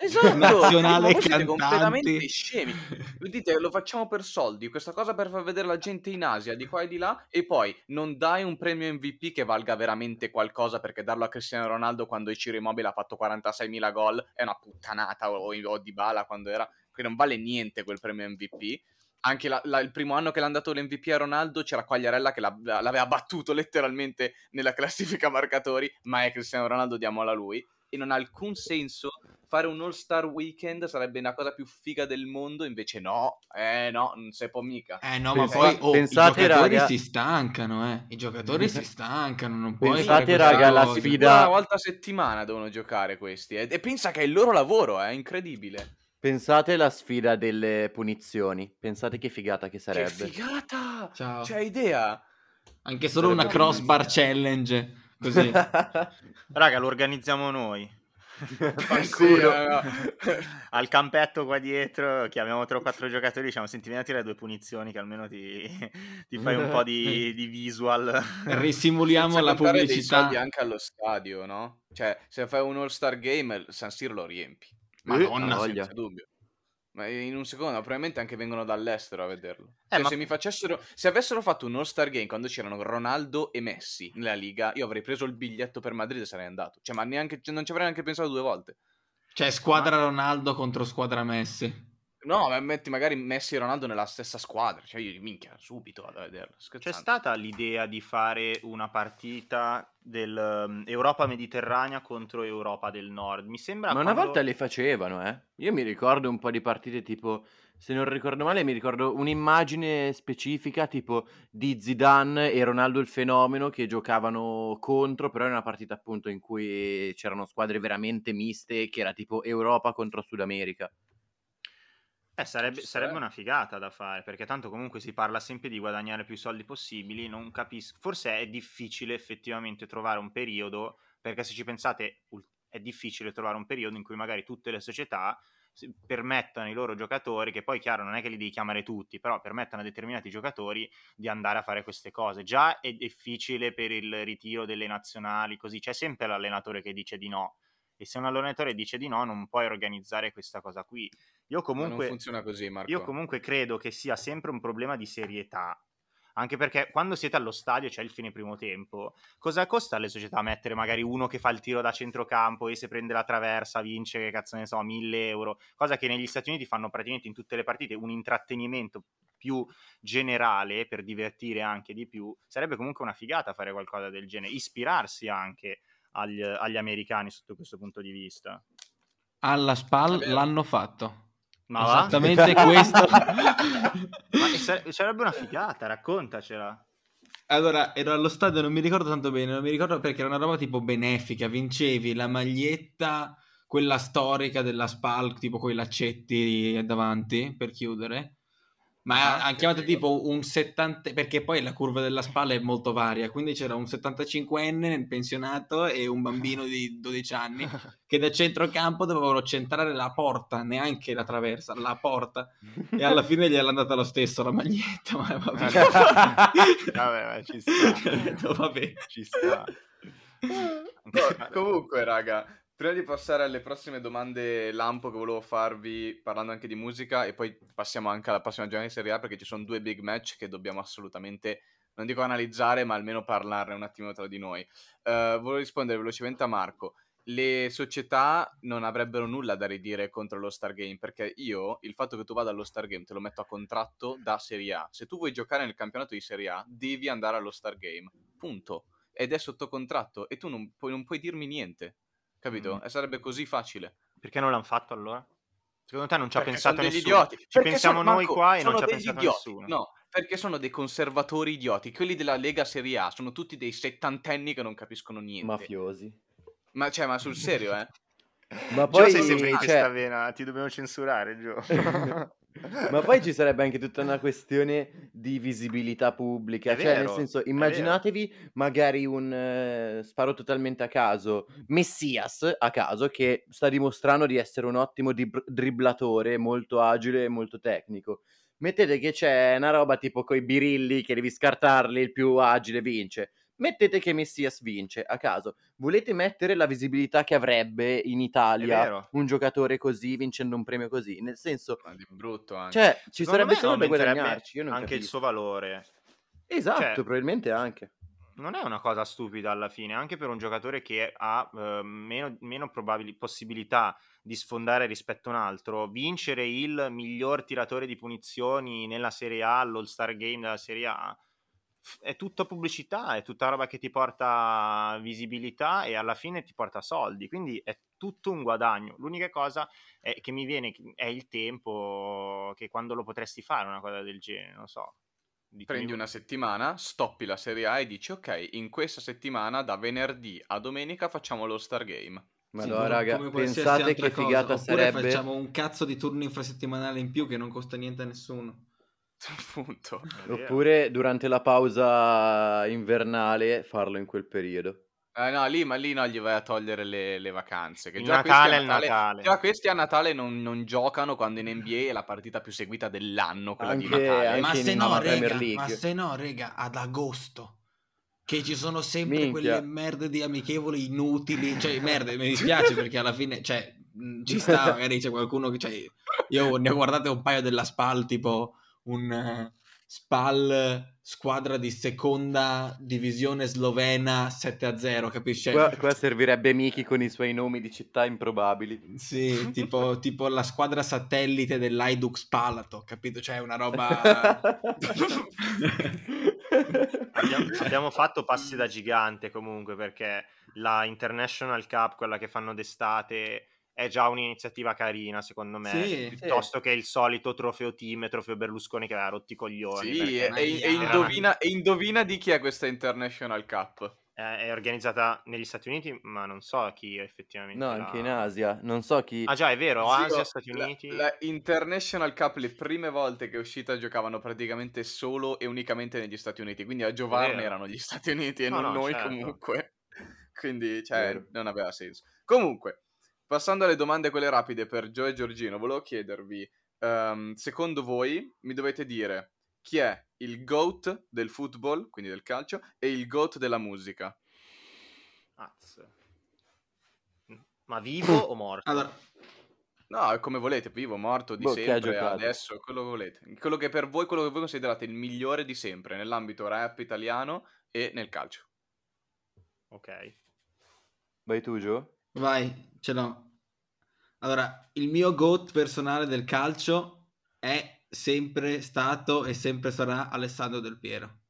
Esatto, *laughs* nazionale ma siete completamente scemi. *laughs* Dite, lo facciamo per soldi, questa cosa per far vedere la gente in Asia, di qua e di là, e poi non dai un premio MVP che valga veramente qualcosa, perché darlo a Cristiano Ronaldo quando Ciro Immobile ha fatto 46.000 gol è una puttanata, o, o Di Bala quando era, che non vale niente quel premio MVP anche la, la, il primo anno che l'hanno dato l'MVP a Ronaldo c'era Quagliarella che la, l'aveva battuto letteralmente nella classifica *laughs* marcatori, ma è Cristiano Ronaldo, diamola a lui. E non ha alcun senso fare un All-Star Weekend, sarebbe una cosa più figa del mondo, invece no, eh no, non si può mica. Eh no, Pensa, ma poi oh, pensate, i giocatori raga... si stancano, eh. I giocatori si *laughs* stancano, non puoi Pensate, raga, la sfida... Una volta a settimana devono giocare questi, eh. e pensa che è il loro lavoro, è incredibile. Pensate alla sfida delle punizioni. Pensate che figata che sarebbe. Che figata! Ciao. C'è idea? Anche solo sarebbe una crossbar challenge. Così. *laughs* Raga, lo organizziamo noi. *laughs* sì, no. Al campetto qua dietro chiamiamo 3 o 4 giocatori diciamo senti vieni a tirare due punizioni che almeno ti, ti fai un po' di, *laughs* di visual risimuliamo la pubblicità anche allo stadio no? cioè se fai un all star game San Siro lo riempi Madonna, eh, senza dubbio. Ma in un secondo, probabilmente anche vengono dall'estero a vederlo. Eh, cioè, ma... se mi facessero, se avessero fatto un All-Star Game quando c'erano Ronaldo e Messi nella Liga, io avrei preso il biglietto per Madrid e sarei andato. Cioè, ma neanche, non ci avrei neanche pensato due volte. Cioè, squadra ma... Ronaldo contro squadra Messi. No, ma metti magari Messi e Ronaldo nella stessa squadra. Cioè, io minchia, subito vado a vederlo. Scherzando. C'è stata l'idea di fare una partita dell'Europa um, mediterranea contro Europa del Nord. Mi sembra. Ma quando... una volta le facevano, eh. Io mi ricordo un po' di partite tipo. Se non ricordo male, mi ricordo un'immagine specifica tipo di Zidane e Ronaldo il fenomeno che giocavano contro, però era una partita appunto in cui c'erano squadre veramente miste, che era tipo Europa contro Sud America. Eh, sarebbe, sarebbe, una figata da fare, perché tanto comunque si parla sempre di guadagnare più soldi possibili, non capisco, forse è difficile effettivamente trovare un periodo, perché se ci pensate è difficile trovare un periodo in cui magari tutte le società permettano ai loro giocatori, che poi chiaro non è che li devi chiamare tutti, però permettano a determinati giocatori di andare a fare queste cose. Già è difficile per il ritiro delle nazionali, così c'è sempre l'allenatore che dice di no e se un allenatore dice di no non puoi organizzare questa cosa qui. Io comunque, non funziona così, Marco. Io comunque credo che sia sempre un problema di serietà. Anche perché quando siete allo stadio c'è il fine primo tempo. Cosa costa alle società mettere magari uno che fa il tiro da centrocampo e se prende la traversa vince, che cazzo ne so, 1000 euro? Cosa che negli Stati Uniti fanno praticamente in tutte le partite un intrattenimento più generale per divertire anche di più. Sarebbe comunque una figata fare qualcosa del genere, ispirarsi anche agli, agli americani sotto questo punto di vista. Alla SPAL l'hanno fatto. Ma Esattamente *laughs* questo. Ma sarebbe una figata, raccontacela. Allora, ero allo stadio, non mi ricordo tanto bene, non mi ricordo perché era una roba tipo benefica, vincevi la maglietta, quella storica della SPAL, tipo con i laccetti davanti per chiudere, ma ah, hanno chiamato tipo un 70 perché poi la curva della spalla è molto varia quindi c'era un 75enne pensionato e un bambino di 12 anni *laughs* che da centrocampo dovevano centrare la porta neanche la traversa la porta e alla fine gli è andata lo stesso la maglietta *laughs* ma vabbè, *laughs* vabbè ma ci sta. Vabbè. Ci sta. No, comunque raga Prima di passare alle prossime domande lampo che volevo farvi parlando anche di musica e poi passiamo anche alla prossima giornata di Serie A perché ci sono due big match che dobbiamo assolutamente, non dico analizzare, ma almeno parlarne un attimo tra di noi. Uh, volevo rispondere velocemente a Marco. Le società non avrebbero nulla da ridire contro lo Star Game perché io il fatto che tu vada allo Star Game te lo metto a contratto da Serie A. Se tu vuoi giocare nel campionato di Serie A devi andare allo Star Game. Punto. Ed è sotto contratto e tu non puoi, non puoi dirmi niente. Capito? Mm. E sarebbe così facile. Perché non l'hanno fatto allora? Secondo te non ci ha pensato nessuno? Idioti. Ci perché pensiamo sono, noi Marco, qua e non ci ha pensato idioti. nessuno. No, perché sono dei conservatori idioti. Quelli della Lega Serie A sono tutti dei settantenni che non capiscono niente. Mafiosi. Ma, cioè, ma sul serio, eh? ma poi Gio sei sempre in cioè... questa vena, ti dobbiamo censurare, Gio. *laughs* *laughs* Ma poi ci sarebbe anche tutta una questione di visibilità pubblica, È cioè vero, nel senso immaginatevi magari un eh, sparo totalmente a caso, Messias a caso che sta dimostrando di essere un ottimo dib- dribblatore, molto agile e molto tecnico. Mettete che c'è una roba tipo coi birilli che devi scartarli, il più agile vince mettete che Messias vince a caso. Volete mettere la visibilità che avrebbe in Italia un giocatore così vincendo un premio così? Nel senso, di brutto anche. Cioè, ci Secondo sarebbe solo da guadagnarci. anche capisco. il suo valore. Esatto, cioè, probabilmente anche. Non è una cosa stupida alla fine, anche per un giocatore che ha eh, meno, meno probabili possibilità di sfondare rispetto a un altro, vincere il miglior tiratore di punizioni nella Serie A, all'All-Star Game della Serie A, è tutta pubblicità, è tutta roba che ti porta visibilità e alla fine ti porta soldi, quindi è tutto un guadagno. L'unica cosa è, che mi viene è il tempo che quando lo potresti fare una cosa del genere, non so. Prendi una settimana, stoppi la Serie A e dici ok, in questa settimana da venerdì a domenica facciamo lo Star Game. Ma sì, no, raga, pensate che figata cosa. sarebbe. facciamo un cazzo di turno infrasettimanale in più che non costa niente a nessuno. *laughs* Appunto. Oppure durante la pausa invernale farlo in quel periodo. Eh, no, lì, ma lì no, gli vai a togliere le, le vacanze. Che il già Natale è Natale, Natale. Già questi a Natale non, non, giocano quando in NBA è la partita più seguita dell'anno, quella anche, di Natale. Ma se, no, rega, ma se no, rega, ad agosto. Che ci sono sempre Minchia. quelle merde di amichevoli inutili. Cioè, merde, mi dispiace perché alla fine, cioè, ci sta, *laughs* magari c'è qualcuno che... Cioè, io ne ho guardate un paio della SPAL, tipo un uh, Spal squadra di seconda divisione slovena 7-0, capisci? Qua, qua, servirebbe Miki con i suoi nomi di città improbabili. Sì, tipo, *laughs* tipo la squadra satellite dell'Aidux Palato, capito? Cioè una roba... abbiamo, *laughs* abbiamo fatto passi da gigante comunque perché la International Cup, quella che fanno d'estate è già un'iniziativa carina, secondo me, sì, piuttosto sì. che il solito trofeo team, trofeo Berlusconi che aveva rotti i coglioni. Sì, e, e, indovina, e, indovina, di chi è questa International Cup? È organizzata negli Stati Uniti, ma non so chi effettivamente. No, anche in Asia, non so chi. Ah, già, è vero, sì, Asia, Stati Uniti. La, la, International Cup, le prime volte che è uscita, giocavano praticamente solo e unicamente negli Stati Uniti. Quindi a giovarne erano gli Stati Uniti e no, non no, noi, certo. comunque. *laughs* Quindi, cioè, non aveva senso. Comunque, Passando alle domande quelle rapide per Joe e Giorgino, volevo chiedervi, um, secondo voi mi dovete dire chi è il GOAT del football, quindi del calcio, e il GOAT della musica? Azz. Ma vivo o morto? Allora, No, come volete, vivo, morto, di boh, sempre, adesso, quello che volete. Quello che per voi, quello che voi considerate il migliore di sempre nell'ambito rap italiano e nel calcio. Ok. Vai tu, Gio? Vai, ce l'ho. Allora, il mio GOAT personale del calcio è sempre stato e sempre sarà Alessandro Del Piero.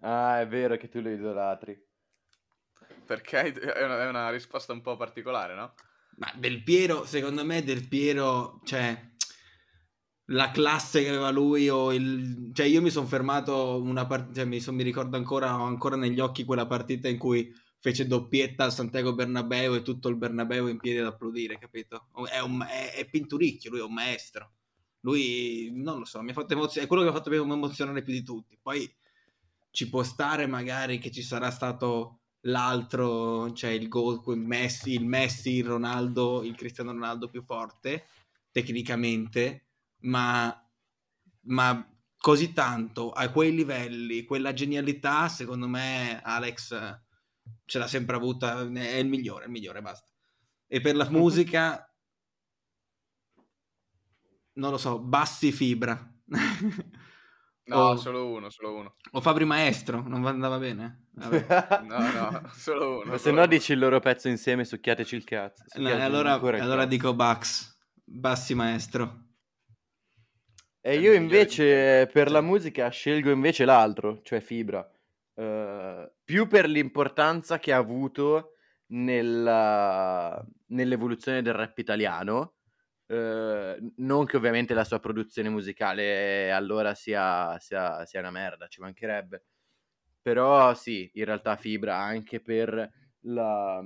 Ah, è vero che tu lo idolatri. Perché è una, è una risposta un po' particolare, no? Ma Del Piero, secondo me Del Piero, cioè la classe che aveva lui o il... cioè io mi sono fermato una partita, cioè, mi, son, mi ricordo ancora, ho ancora negli occhi quella partita in cui fece doppietta al Santiago Bernabeu e tutto il Bernabeu in piedi ad applaudire, capito? È, un, è, è pinturicchio, lui è un maestro. Lui, non lo so, mi ha fatto emozionare, è quello che mi ha fatto emozionare più di tutti. Poi ci può stare magari che ci sarà stato l'altro, cioè il gol, Messi, il Messi, il Ronaldo, il Cristiano Ronaldo più forte, tecnicamente, ma, ma così tanto a quei livelli, quella genialità, secondo me Alex ce l'ha sempre avuta, è il migliore, il migliore, basta. E per la *laughs* musica, non lo so, Bassi Fibra. *laughs* No, o... solo uno, solo uno. O Fabri Maestro, non andava bene? *laughs* no, no, solo uno. Ma se no dici il loro pezzo insieme, succhiateci il cazzo. No, allora, allora dico Bax, Bassi Maestro. E io invece per la musica scelgo invece l'altro, cioè Fibra. Uh, più per l'importanza che ha avuto nella, nell'evoluzione del rap italiano, uh, non che ovviamente la sua produzione musicale allora sia, sia, sia, una merda, ci mancherebbe, però sì, in realtà Fibra anche per la,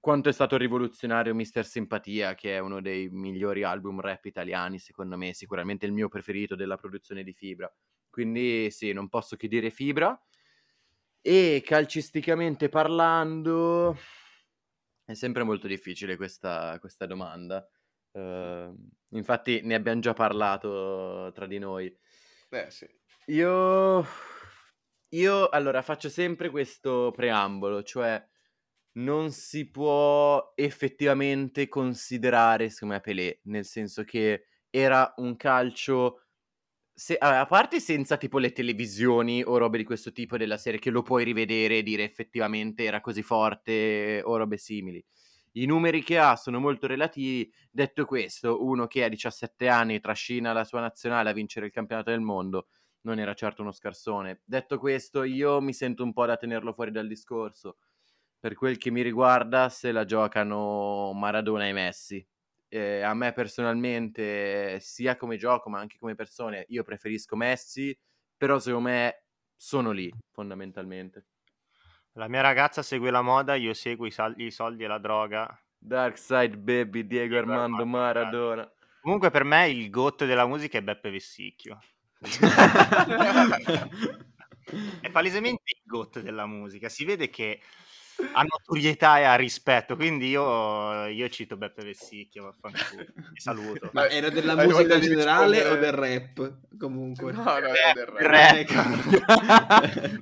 quanto è stato rivoluzionario Mister Simpatia, che è uno dei migliori album rap italiani, secondo me, sicuramente il mio preferito della produzione di Fibra. Quindi sì, non posso che dire Fibra. E calcisticamente parlando, è sempre molto difficile questa, questa domanda. Uh, infatti ne abbiamo già parlato tra di noi. Beh, sì. Io, io allora faccio sempre questo preambolo, cioè non si può effettivamente considerare, secondo me, Pelé, nel senso che era un calcio se, a parte senza tipo le televisioni o robe di questo tipo della serie che lo puoi rivedere e dire effettivamente era così forte o robe simili. I numeri che ha sono molto relativi. Detto questo, uno che a 17 anni trascina la sua nazionale a vincere il campionato del mondo non era certo uno scarsone. Detto questo, io mi sento un po' da tenerlo fuori dal discorso. Per quel che mi riguarda, se la giocano Maradona e Messi eh, a me personalmente, sia come gioco ma anche come persone, io preferisco Messi, però secondo me sono lì fondamentalmente. La mia ragazza segue la moda, io seguo i, sal- i soldi e la droga. Dark Side Baby, Diego, Diego Armando, Armando Maradona. Comunque per me il gotto della musica è Beppe Vessicchio. *laughs* è palesemente il gotto della musica. Si vede che a notorietà e a rispetto. Quindi io, io cito Beppe Vessicchio, vaffanculo. Ti saluto. Ma era della Hai musica in generale rispondere... o del rap? Comunque. No, no, era del rap. rap.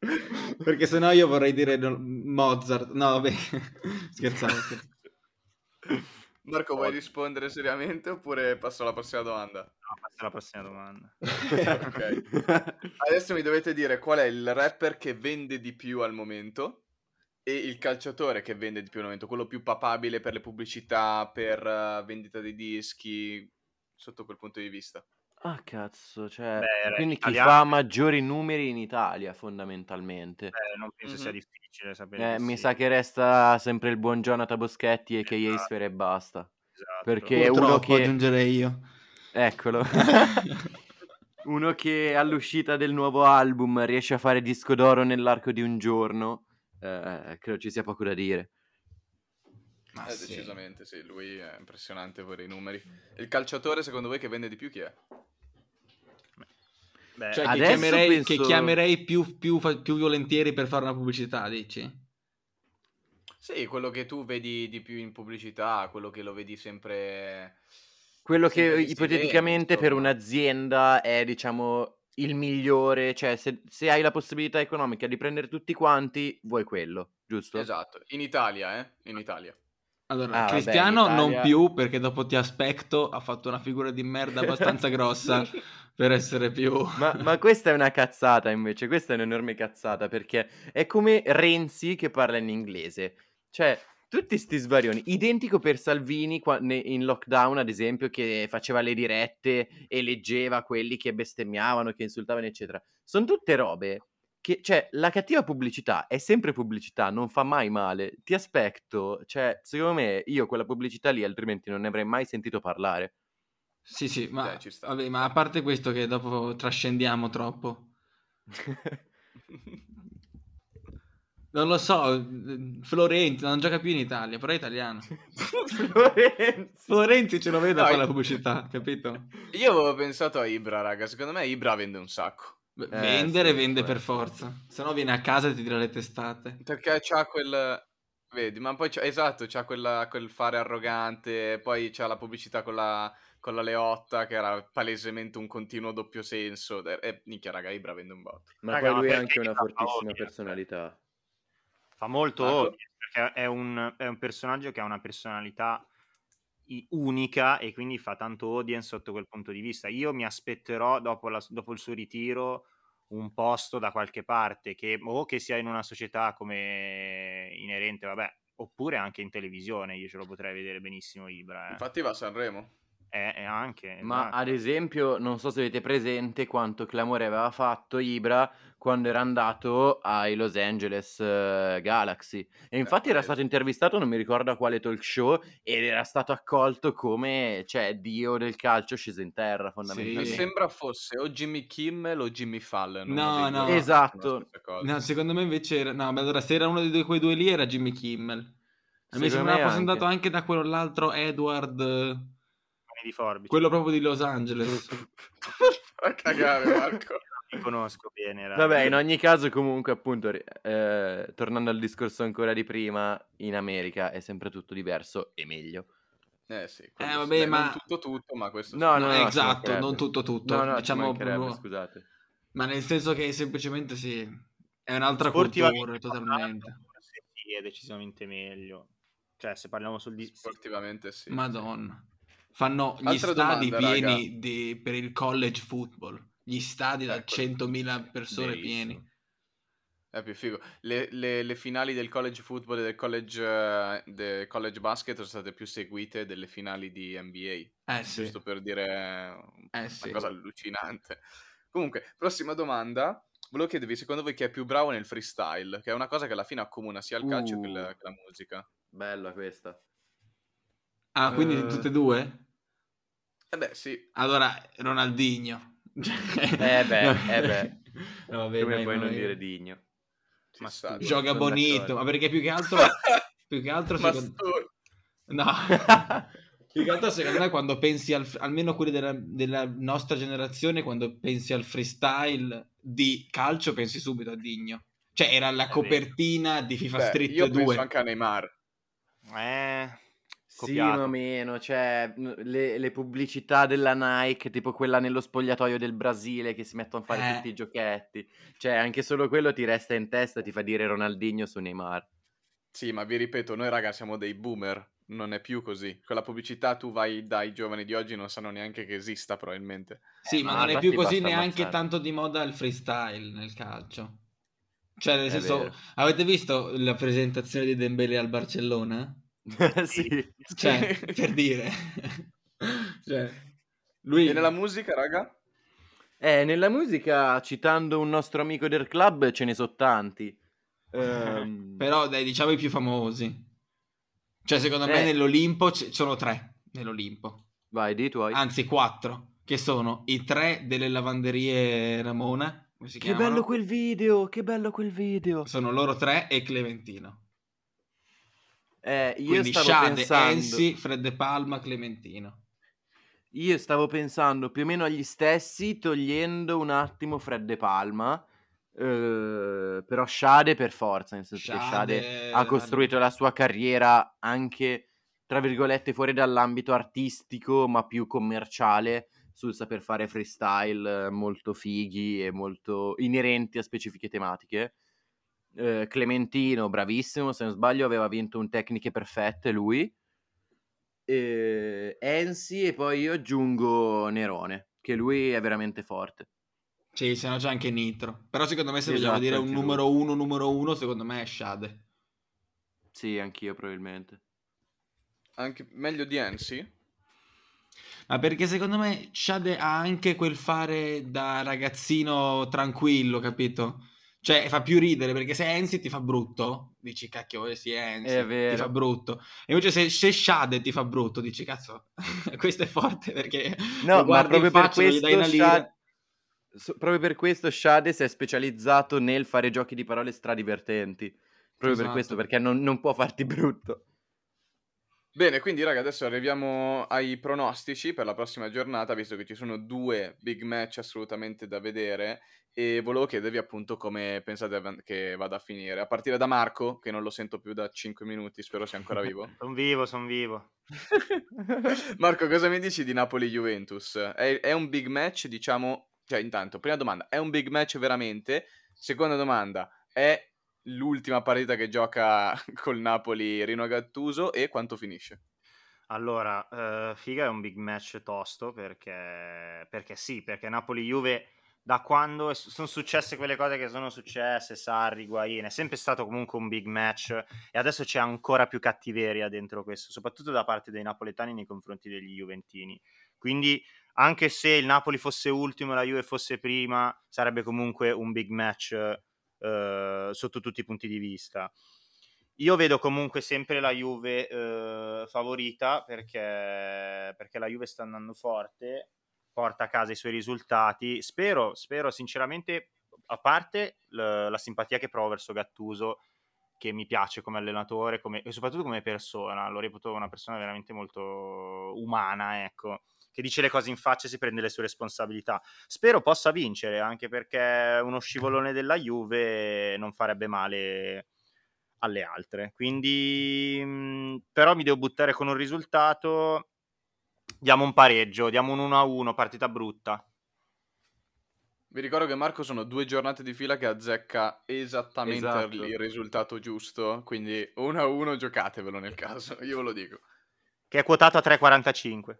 *laughs* Perché sennò io vorrei dire Mozart. No, vabbè, *laughs* scherzavo. Marco, vuoi rispondere seriamente oppure passo alla prossima domanda? No, passo alla prossima domanda. ok. *laughs* Adesso mi dovete dire qual è il rapper che vende di più al momento e il calciatore che vende di più al momento, quello più papabile per le pubblicità, per uh, vendita dei dischi, sotto quel punto di vista. Ah, cazzo, cioè, Beh, quindi chi italiano... fa maggiori numeri in Italia, fondamentalmente. Beh, non penso mm-hmm. sia difficile sapere. Eh, mi sì. sa che resta sempre il buon Jonathan Boschetti e esatto. Isfer e basta. Esatto. Perché Purtroppo, uno che... aggiungerei io. Eccolo. *laughs* uno che all'uscita del nuovo album riesce a fare disco d'oro nell'arco di un giorno eh, credo ci sia poco da dire. Ma eh, sì. Decisamente sì, lui è impressionante per i numeri. Il calciatore secondo voi che vende di più chi è? Beh, cioè, che chiamerei, penso... che chiamerei più, più, più, volentieri per fare una pubblicità, dici? Sì, quello che tu vedi di più in pubblicità, quello che lo vedi sempre... Quello che ipoteticamente per un'azienda è, diciamo, il migliore, cioè se, se, hai la possibilità economica di prendere tutti quanti, vuoi quello, giusto? Esatto, in Italia, eh? In Italia. Allora, ah, Cristiano vabbè, Italia... non più, perché dopo ti aspetto, ha fatto una figura di merda *laughs* abbastanza grossa per essere più... ma, ma, questa è una cazzata invece, questa è un'enorme cazzata, perché è come Renzi che parla in inglese. Cioè, tutti sti svarioni, identico per Salvini in lockdown, ad esempio, che faceva le dirette e leggeva quelli che bestemmiavano, che insultavano, eccetera. Sono tutte robe che, cioè, la cattiva pubblicità è sempre pubblicità, non fa mai male. Ti aspetto, cioè, secondo me io quella pubblicità lì altrimenti non ne avrei mai sentito parlare. Sì, sì, ma, Beh, vabbè, ma a parte questo che dopo trascendiamo troppo. *laughs* non lo so, Florenti non gioca più in Italia, però è italiano. *laughs* Florenzi. Florenzi ce lo vedo no, a fare la pubblicità, capito? Io avevo pensato a Ibra, raga, secondo me Ibra vende un sacco. Eh, vendere sì, vende per forza, se no viene a casa e ti tira le testate. Perché c'ha quel... Vedi, ma poi c'ha... esatto, c'ha quella, quel fare arrogante, poi c'ha la pubblicità con la, con la Leotta che era palesemente un continuo doppio senso. E eh, minchia, raga, Ibra vende un botto. Ma raga, poi lui ha anche una fortissima personalità. Fa molto ah, perché è un, è un personaggio che ha una personalità unica e quindi fa tanto audience sotto quel punto di vista. Io mi aspetterò dopo, la, dopo il suo ritiro un posto da qualche parte che o che sia in una società come inerente, vabbè, oppure anche in televisione, io ce lo potrei vedere benissimo Ibra. Eh. Infatti va a Sanremo. Eh, eh, anche. Ma esatto. ad esempio, non so se avete presente quanto clamore aveva fatto Ibra quando era andato ai Los Angeles uh, Galaxy. E infatti eh, era stato intervistato, non mi ricordo a quale talk show, ed era stato accolto come, cioè, dio del calcio sceso in terra, fondamentalmente. Sì. Mi sembra fosse o Jimmy Kimmel o Jimmy Fallon. No, no. Esatto. No, secondo me invece era... No, ma allora se era uno di due, quei due lì era Jimmy Kimmel. A me sembrava fosse andato anche da quello l'altro Edward di forbice. Quello proprio di Los Angeles. *laughs* Fa cagare, Marco. Mi conosco bene. Raga. Vabbè, in ogni caso, comunque, appunto, eh, tornando al discorso ancora di prima, in America è sempre tutto diverso e meglio. Eh sì, eh, vabbè, ma... non tutto tutto, ma questo no, no, no, esatto, non tutto tutto, no, no, diciamo proprio... scusate. Ma nel senso che semplicemente sì, è un'altra cultura totalmente. Sì, è decisamente meglio. Cioè, se parliamo sul di... sportivamente sì. Madonna. Fanno gli Altra stadi domanda, pieni di, per il college football. Gli stadi da ecco, 100.000 persone Bellissimo. pieni. È più figo. Le, le, le, finali del college football e del college, uh, del college basket sono state più seguite delle finali di NBA. Eh sì. Giusto per dire eh una sì. cosa allucinante. Comunque, prossima domanda. Volevo chiedervi, secondo voi chi è più bravo nel freestyle? Che è una cosa che alla fine accomuna sia il calcio uh, che, la, che la musica. Bella questa. Ah, quindi uh... tutte e due? Eh beh, sì. Allora, Ronaldinho. *laughs* eh beh, eh beh. No, vabbè, Come puoi non dire Digno? Ma sta, gioca bonito, ma perché più che altro... *laughs* più che altro secondo... No. *laughs* più che altro secondo me quando pensi al... almeno quelli della, della nostra generazione, quando pensi al freestyle di calcio, pensi subito a Digno. Cioè, era la copertina di FIFA Beh, Street io 2. Io anche a Neymar. Eh... Copiato. Sì, ma meno, cioè le, le, pubblicità della Nike, tipo quella nello spogliatoio del Brasile che si mettono a fare eh. tutti i giochetti, cioè anche solo quello ti resta in testa, ti fa dire Ronaldinho su Neymar. Sì, ma vi ripeto, noi raga siamo dei boomer, non è più così. Con la pubblicità tu vai dai giovani di oggi non sanno neanche che esista probabilmente. Sì, eh, ma, ma non è più così neanche ammazzare. tanto di moda il freestyle nel calcio. Cioè, nel è senso, vero. avete visto la presentazione di Dembele al Barcellona? *laughs* sì. Cioè, *laughs* per dire. cioè, lui... E nella musica, raga? Eh, nella musica, citando un nostro amico del club, ce ne sono tanti. Um... *laughs* Però, dai, diciamo i più famosi. Cioè, secondo eh. me nell'Olimpo ci sono tre. Nell'Olimpo. Vai, di tuoi. Anzi, quattro. Che sono i tre delle lavanderie Ramona. che chiamano? bello quel video, che bello quel video. Sono loro tre e Clementino. Eh, io Quindi stavo Shade, pensando... Ensi, Fred Palma, Clementino. Io stavo pensando più o meno agli stessi, togliendo un attimo Fred De Palma. Eh, però Shade per forza, nel senso Shade... che Shade ha costruito la sua carriera anche, tra virgolette, fuori dall'ambito artistico, ma più commerciale, sul saper fare freestyle molto fighi e molto inerenti a specifiche tematiche. Eh, Clementino, bravissimo, se non sbaglio aveva vinto un Tecniche Perfette lui. Eh, Ensi e poi io aggiungo Nerone, che lui è veramente forte. Sì, se no c'è anche Nitro. Però secondo me se esatto, vogliamo dire un numero lui. uno, numero uno, secondo me è Shade. Sì, anch'io probabilmente. Anche meglio di Ensi? Ma perché secondo me Shade ha anche quel fare da ragazzino tranquillo, capito? Cioè, fa più ridere perché se Enzi ti fa brutto, dici cacchio, eh sì, Enzi ti fa brutto. E invece se, se Shade ti fa brutto, dici cazzo, *laughs* questo è forte perché no, ma proprio per questo Shade, so, proprio per questo Shade si è specializzato nel fare giochi di parole stradivertenti. Proprio esatto. per questo, esatto. perché non, non può farti brutto. Bene, quindi raga, adesso arriviamo ai pronostici per la prossima giornata, visto che ci sono due big match assolutamente da vedere e volevo chiedervi appunto come pensate che vada a finire. A partire da Marco, che non lo sento più da 5 minuti, spero sia ancora vivo. *laughs* sono vivo, sono vivo. *laughs* Marco, cosa mi dici di Napoli-Juventus? È, è un big match, diciamo... Cioè, intanto, prima domanda, è un big match veramente? Seconda domanda, è l'ultima partita che gioca *laughs* col Napoli Rino Gattuso e quanto finisce? Allora, uh, Figa è un big match tosto perché, perché sì, perché Napoli-Juve da quando sono successe quelle cose che sono successe, Sarri, Guain, è sempre stato comunque un big match e adesso c'è ancora più cattiveria dentro questo, soprattutto da parte dei napoletani nei confronti degli juventini. Quindi anche se il Napoli fosse ultimo e la Juve fosse prima, sarebbe comunque un big match eh, sotto tutti i punti di vista. Io vedo comunque sempre la Juve eh, favorita perché, perché la Juve sta andando forte, porta a casa i suoi risultati. Spero, spero sinceramente, a parte l- la simpatia che provo verso Gattuso, che mi piace come allenatore come, e soprattutto come persona, lo reputo una persona veramente molto umana, ecco che dice le cose in faccia e si prende le sue responsabilità. Spero possa vincere, anche perché uno scivolone della Juve non farebbe male alle altre. Quindi, però mi devo buttare con un risultato. Diamo un pareggio, diamo un 1-1, partita brutta. Vi ricordo che Marco sono due giornate di fila che azzecca esattamente esatto. il risultato giusto, quindi 1-1 giocatevelo nel caso, io ve lo dico. Che è quotato a 3,45.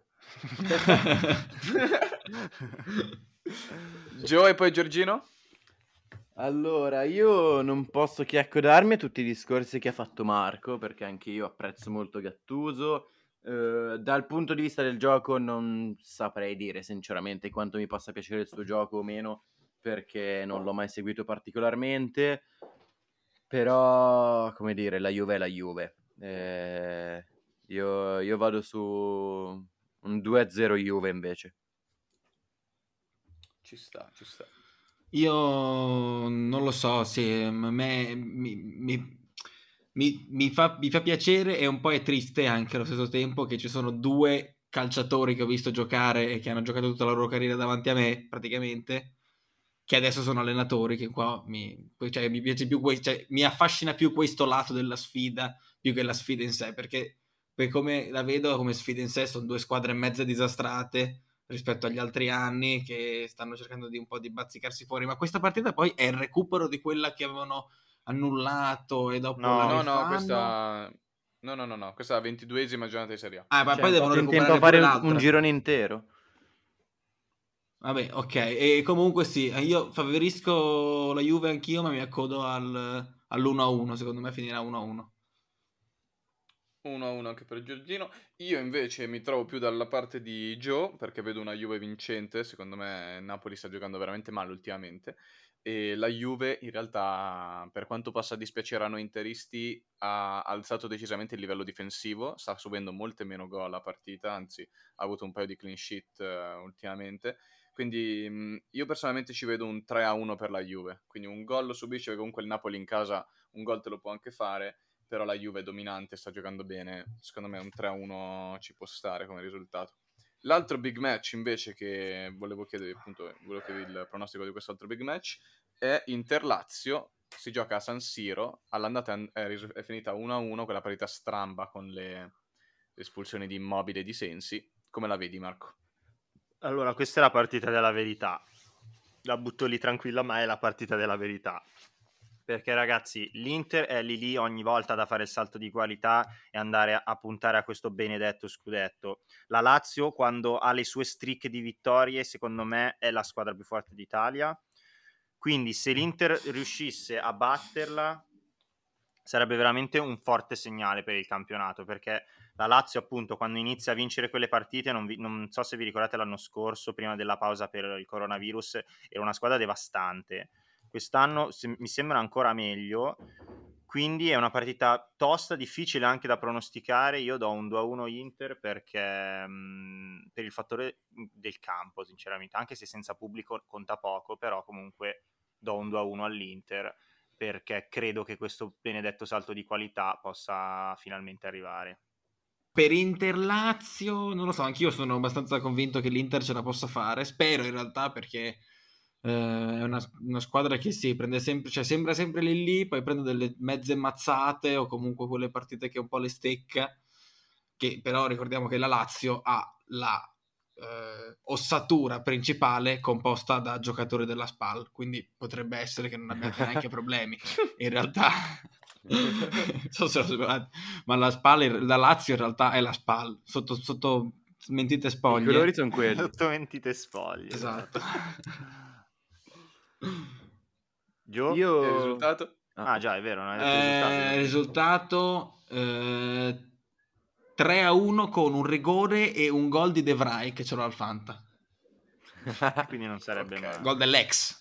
Gio *laughs* e poi Giorgino? Allora, io non posso che accodarmi a tutti i discorsi che ha fatto Marco, perché anche io apprezzo molto Gattuso. Uh, dal punto di vista del gioco non saprei dire sinceramente quanto mi possa piacere il suo gioco o meno, perché non l'ho mai seguito particolarmente. Però, come dire, la Juve è la Juve. Eh, io, io vado su un 2-0 Juve invece. Ci sta, ci sta. Io non lo so, se a me mi, mi, mi, mi, fa, mi fa piacere e un po' è triste anche allo stesso tempo che ci sono due calciatori che ho visto giocare e che hanno giocato tutta la loro carriera davanti a me, praticamente, che adesso sono allenatori, che qua mi, cioè, mi piace più, cioè, mi affascina più questo lato della sfida più che la sfida in sé, perché per come la vedo come sfida in sé sono due squadre e mezza disastrate rispetto agli altri anni che stanno cercando di un po' di bazzicarsi fuori ma questa partita poi è il recupero di quella che avevano annullato e dopo no no no questa no no no no questa è la ventiduesima giornata di Serie A ah ma cioè, poi devono recuperare fare un, un girone intero Vabbè, ok. E comunque sì, io favorisco la Juve anch'io, ma mi accodo al, all'1-1. Secondo me finirà 1-1. 1-1 anche per Giorgino. Io invece mi trovo più dalla parte di Joe perché vedo una Juve vincente. Secondo me Napoli sta giocando veramente male ultimamente. E la Juve, in realtà, per quanto possa dispiacere a noi interisti, ha alzato decisamente il livello difensivo. Sta subendo molte meno gol a partita, anzi, ha avuto un paio di clean sheet uh, ultimamente. Quindi mh, io personalmente ci vedo un 3-1 per la Juve. Quindi un gol lo subisce, comunque il Napoli in casa un gol te lo può anche fare però la Juve è dominante, sta giocando bene, secondo me un 3-1 ci può stare come risultato. L'altro big match invece che volevo chiedere, appunto, volevo chiedere il pronostico di quest'altro big match è Inter-Lazio, si gioca a San Siro, all'andata è, ris- è finita 1-1, quella partita stramba con le espulsioni di Immobile e di Sensi. Come la vedi Marco? Allora, questa è la partita della verità. La butto lì tranquilla, ma è la partita della verità perché ragazzi l'Inter è lì lì ogni volta da fare il salto di qualità e andare a, a, puntare a questo benedetto scudetto. La Lazio quando ha le sue streak di vittorie secondo me è la squadra più forte d'Italia, quindi se l'Inter riuscisse a batterla sarebbe veramente un forte segnale per il campionato perché la Lazio appunto quando inizia a vincere quelle partite non, vi, non so se vi ricordate l'anno scorso prima della pausa per il coronavirus era una squadra devastante quest'anno se- mi sembra ancora meglio. Quindi è una partita tosta, difficile anche da pronosticare. Io do un 2-1 Inter perché mh, per il fattore del campo, sinceramente, anche se senza pubblico conta poco, però comunque do un 2-1 all'Inter perché credo che questo benedetto salto di qualità possa finalmente arrivare. Per Inter Lazio, non lo so, anch'io sono abbastanza convinto che l'Inter ce la possa fare. Spero in realtà perché Uh, è una, una, squadra che si prende sempre, cioè sembra sempre lì lì, poi prende delle mezze mazzate o comunque quelle partite che un po' le stecca. Che però ricordiamo che la Lazio ha la uh, ossatura principale composta da giocatori della SPAL, quindi potrebbe essere che non *laughs* abbiate neanche problemi. In realtà, *laughs* so se lo ma la SPAL, la Lazio in realtà è la SPAL sotto, sotto mentite spoglie. I colori sono quelli. Sotto mentite spoglie. Esatto. *laughs* Gio? Io... Il risultato? Ah, già, è vero. Non è eh, risultato eh, 3 a 1 con un rigore e un gol di De Vrij che ce l'ho al Fanta. *laughs* Quindi non sarebbe okay. male. Gol dell'ex.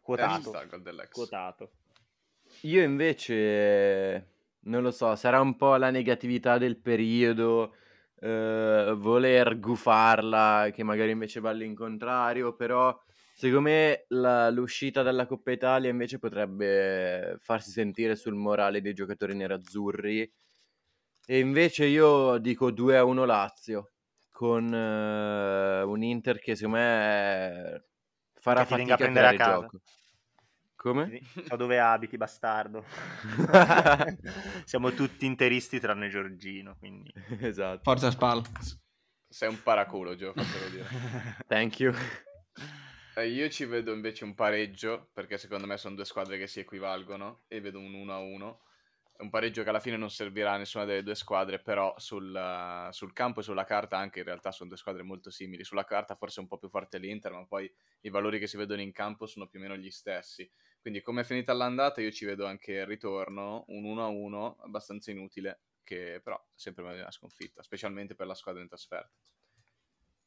Quotato. Sta, gol dell'ex. Quotato. Io invece non lo so, sarà un po' la negatività del periodo, eh, voler gufarla, che magari invece va all'incontrario, però Secondo me la- l'uscita dalla Coppa Italia invece potrebbe farsi sentire sul morale dei giocatori nerazzurri. E invece io dico 2 a 1 Lazio, con eh, un Inter che secondo me farà Che fatica a prendere a casa. gioco. Come? So dove abiti, bastardo. *laughs* Siamo tutti interisti tranne Giorgino, quindi... Esatto. Forza Spal. Sei un paraculo, Gio, fatelo dire. Thank you. *laughs* Eh, io ci vedo invece un pareggio, perché secondo me sono due squadre che si equivalgono, e vedo un 1-1. Un pareggio che alla fine non servirà a nessuna delle due squadre, però sul, sul, campo e sulla carta anche in realtà sono due squadre molto simili. Sulla carta forse un po' più forte l'Inter, ma poi i valori che si vedono in campo sono più o meno gli stessi. Quindi come è finita l'andata io ci vedo anche il ritorno, un 1-1 abbastanza inutile, che però sempre una sconfitta, specialmente per la squadra in trasferta.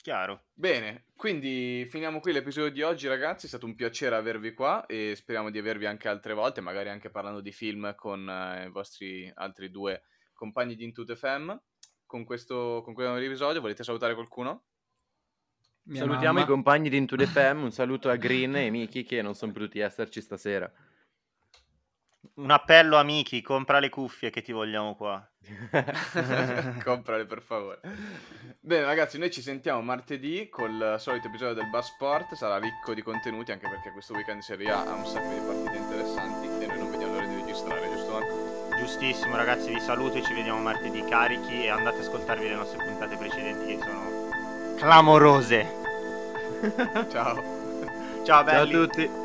Chiaro. Bene, quindi finiamo qui l'episodio di oggi, ragazzi. È stato un piacere avervi qua e speriamo di avervi anche altre volte, magari anche parlando di film con eh, i vostri altri due compagni di Into the Fam. Con questo, con questo episodio, volete salutare qualcuno? Mia Salutiamo mamma. i compagni di Into the *laughs* Fam. Un saluto a Green e Miki che non sono potuti esserci stasera. Un appello amici, compra le cuffie che ti vogliamo qua. *laughs* Comprale per favore. Bene ragazzi, noi ci sentiamo martedì col solito episodio del Bus Sport, sarà ricco di contenuti anche perché questo weekend in Serie A ha un sacco di partite interessanti e noi non vediamo l'ora di registrare, giusto Marco? Giustissimo ragazzi, vi saluto e ci vediamo martedì carichi e andate a ascoltarvi le nostre puntate precedenti che sono clamorose. Ciao. Ciao belli. Ciao a tutti.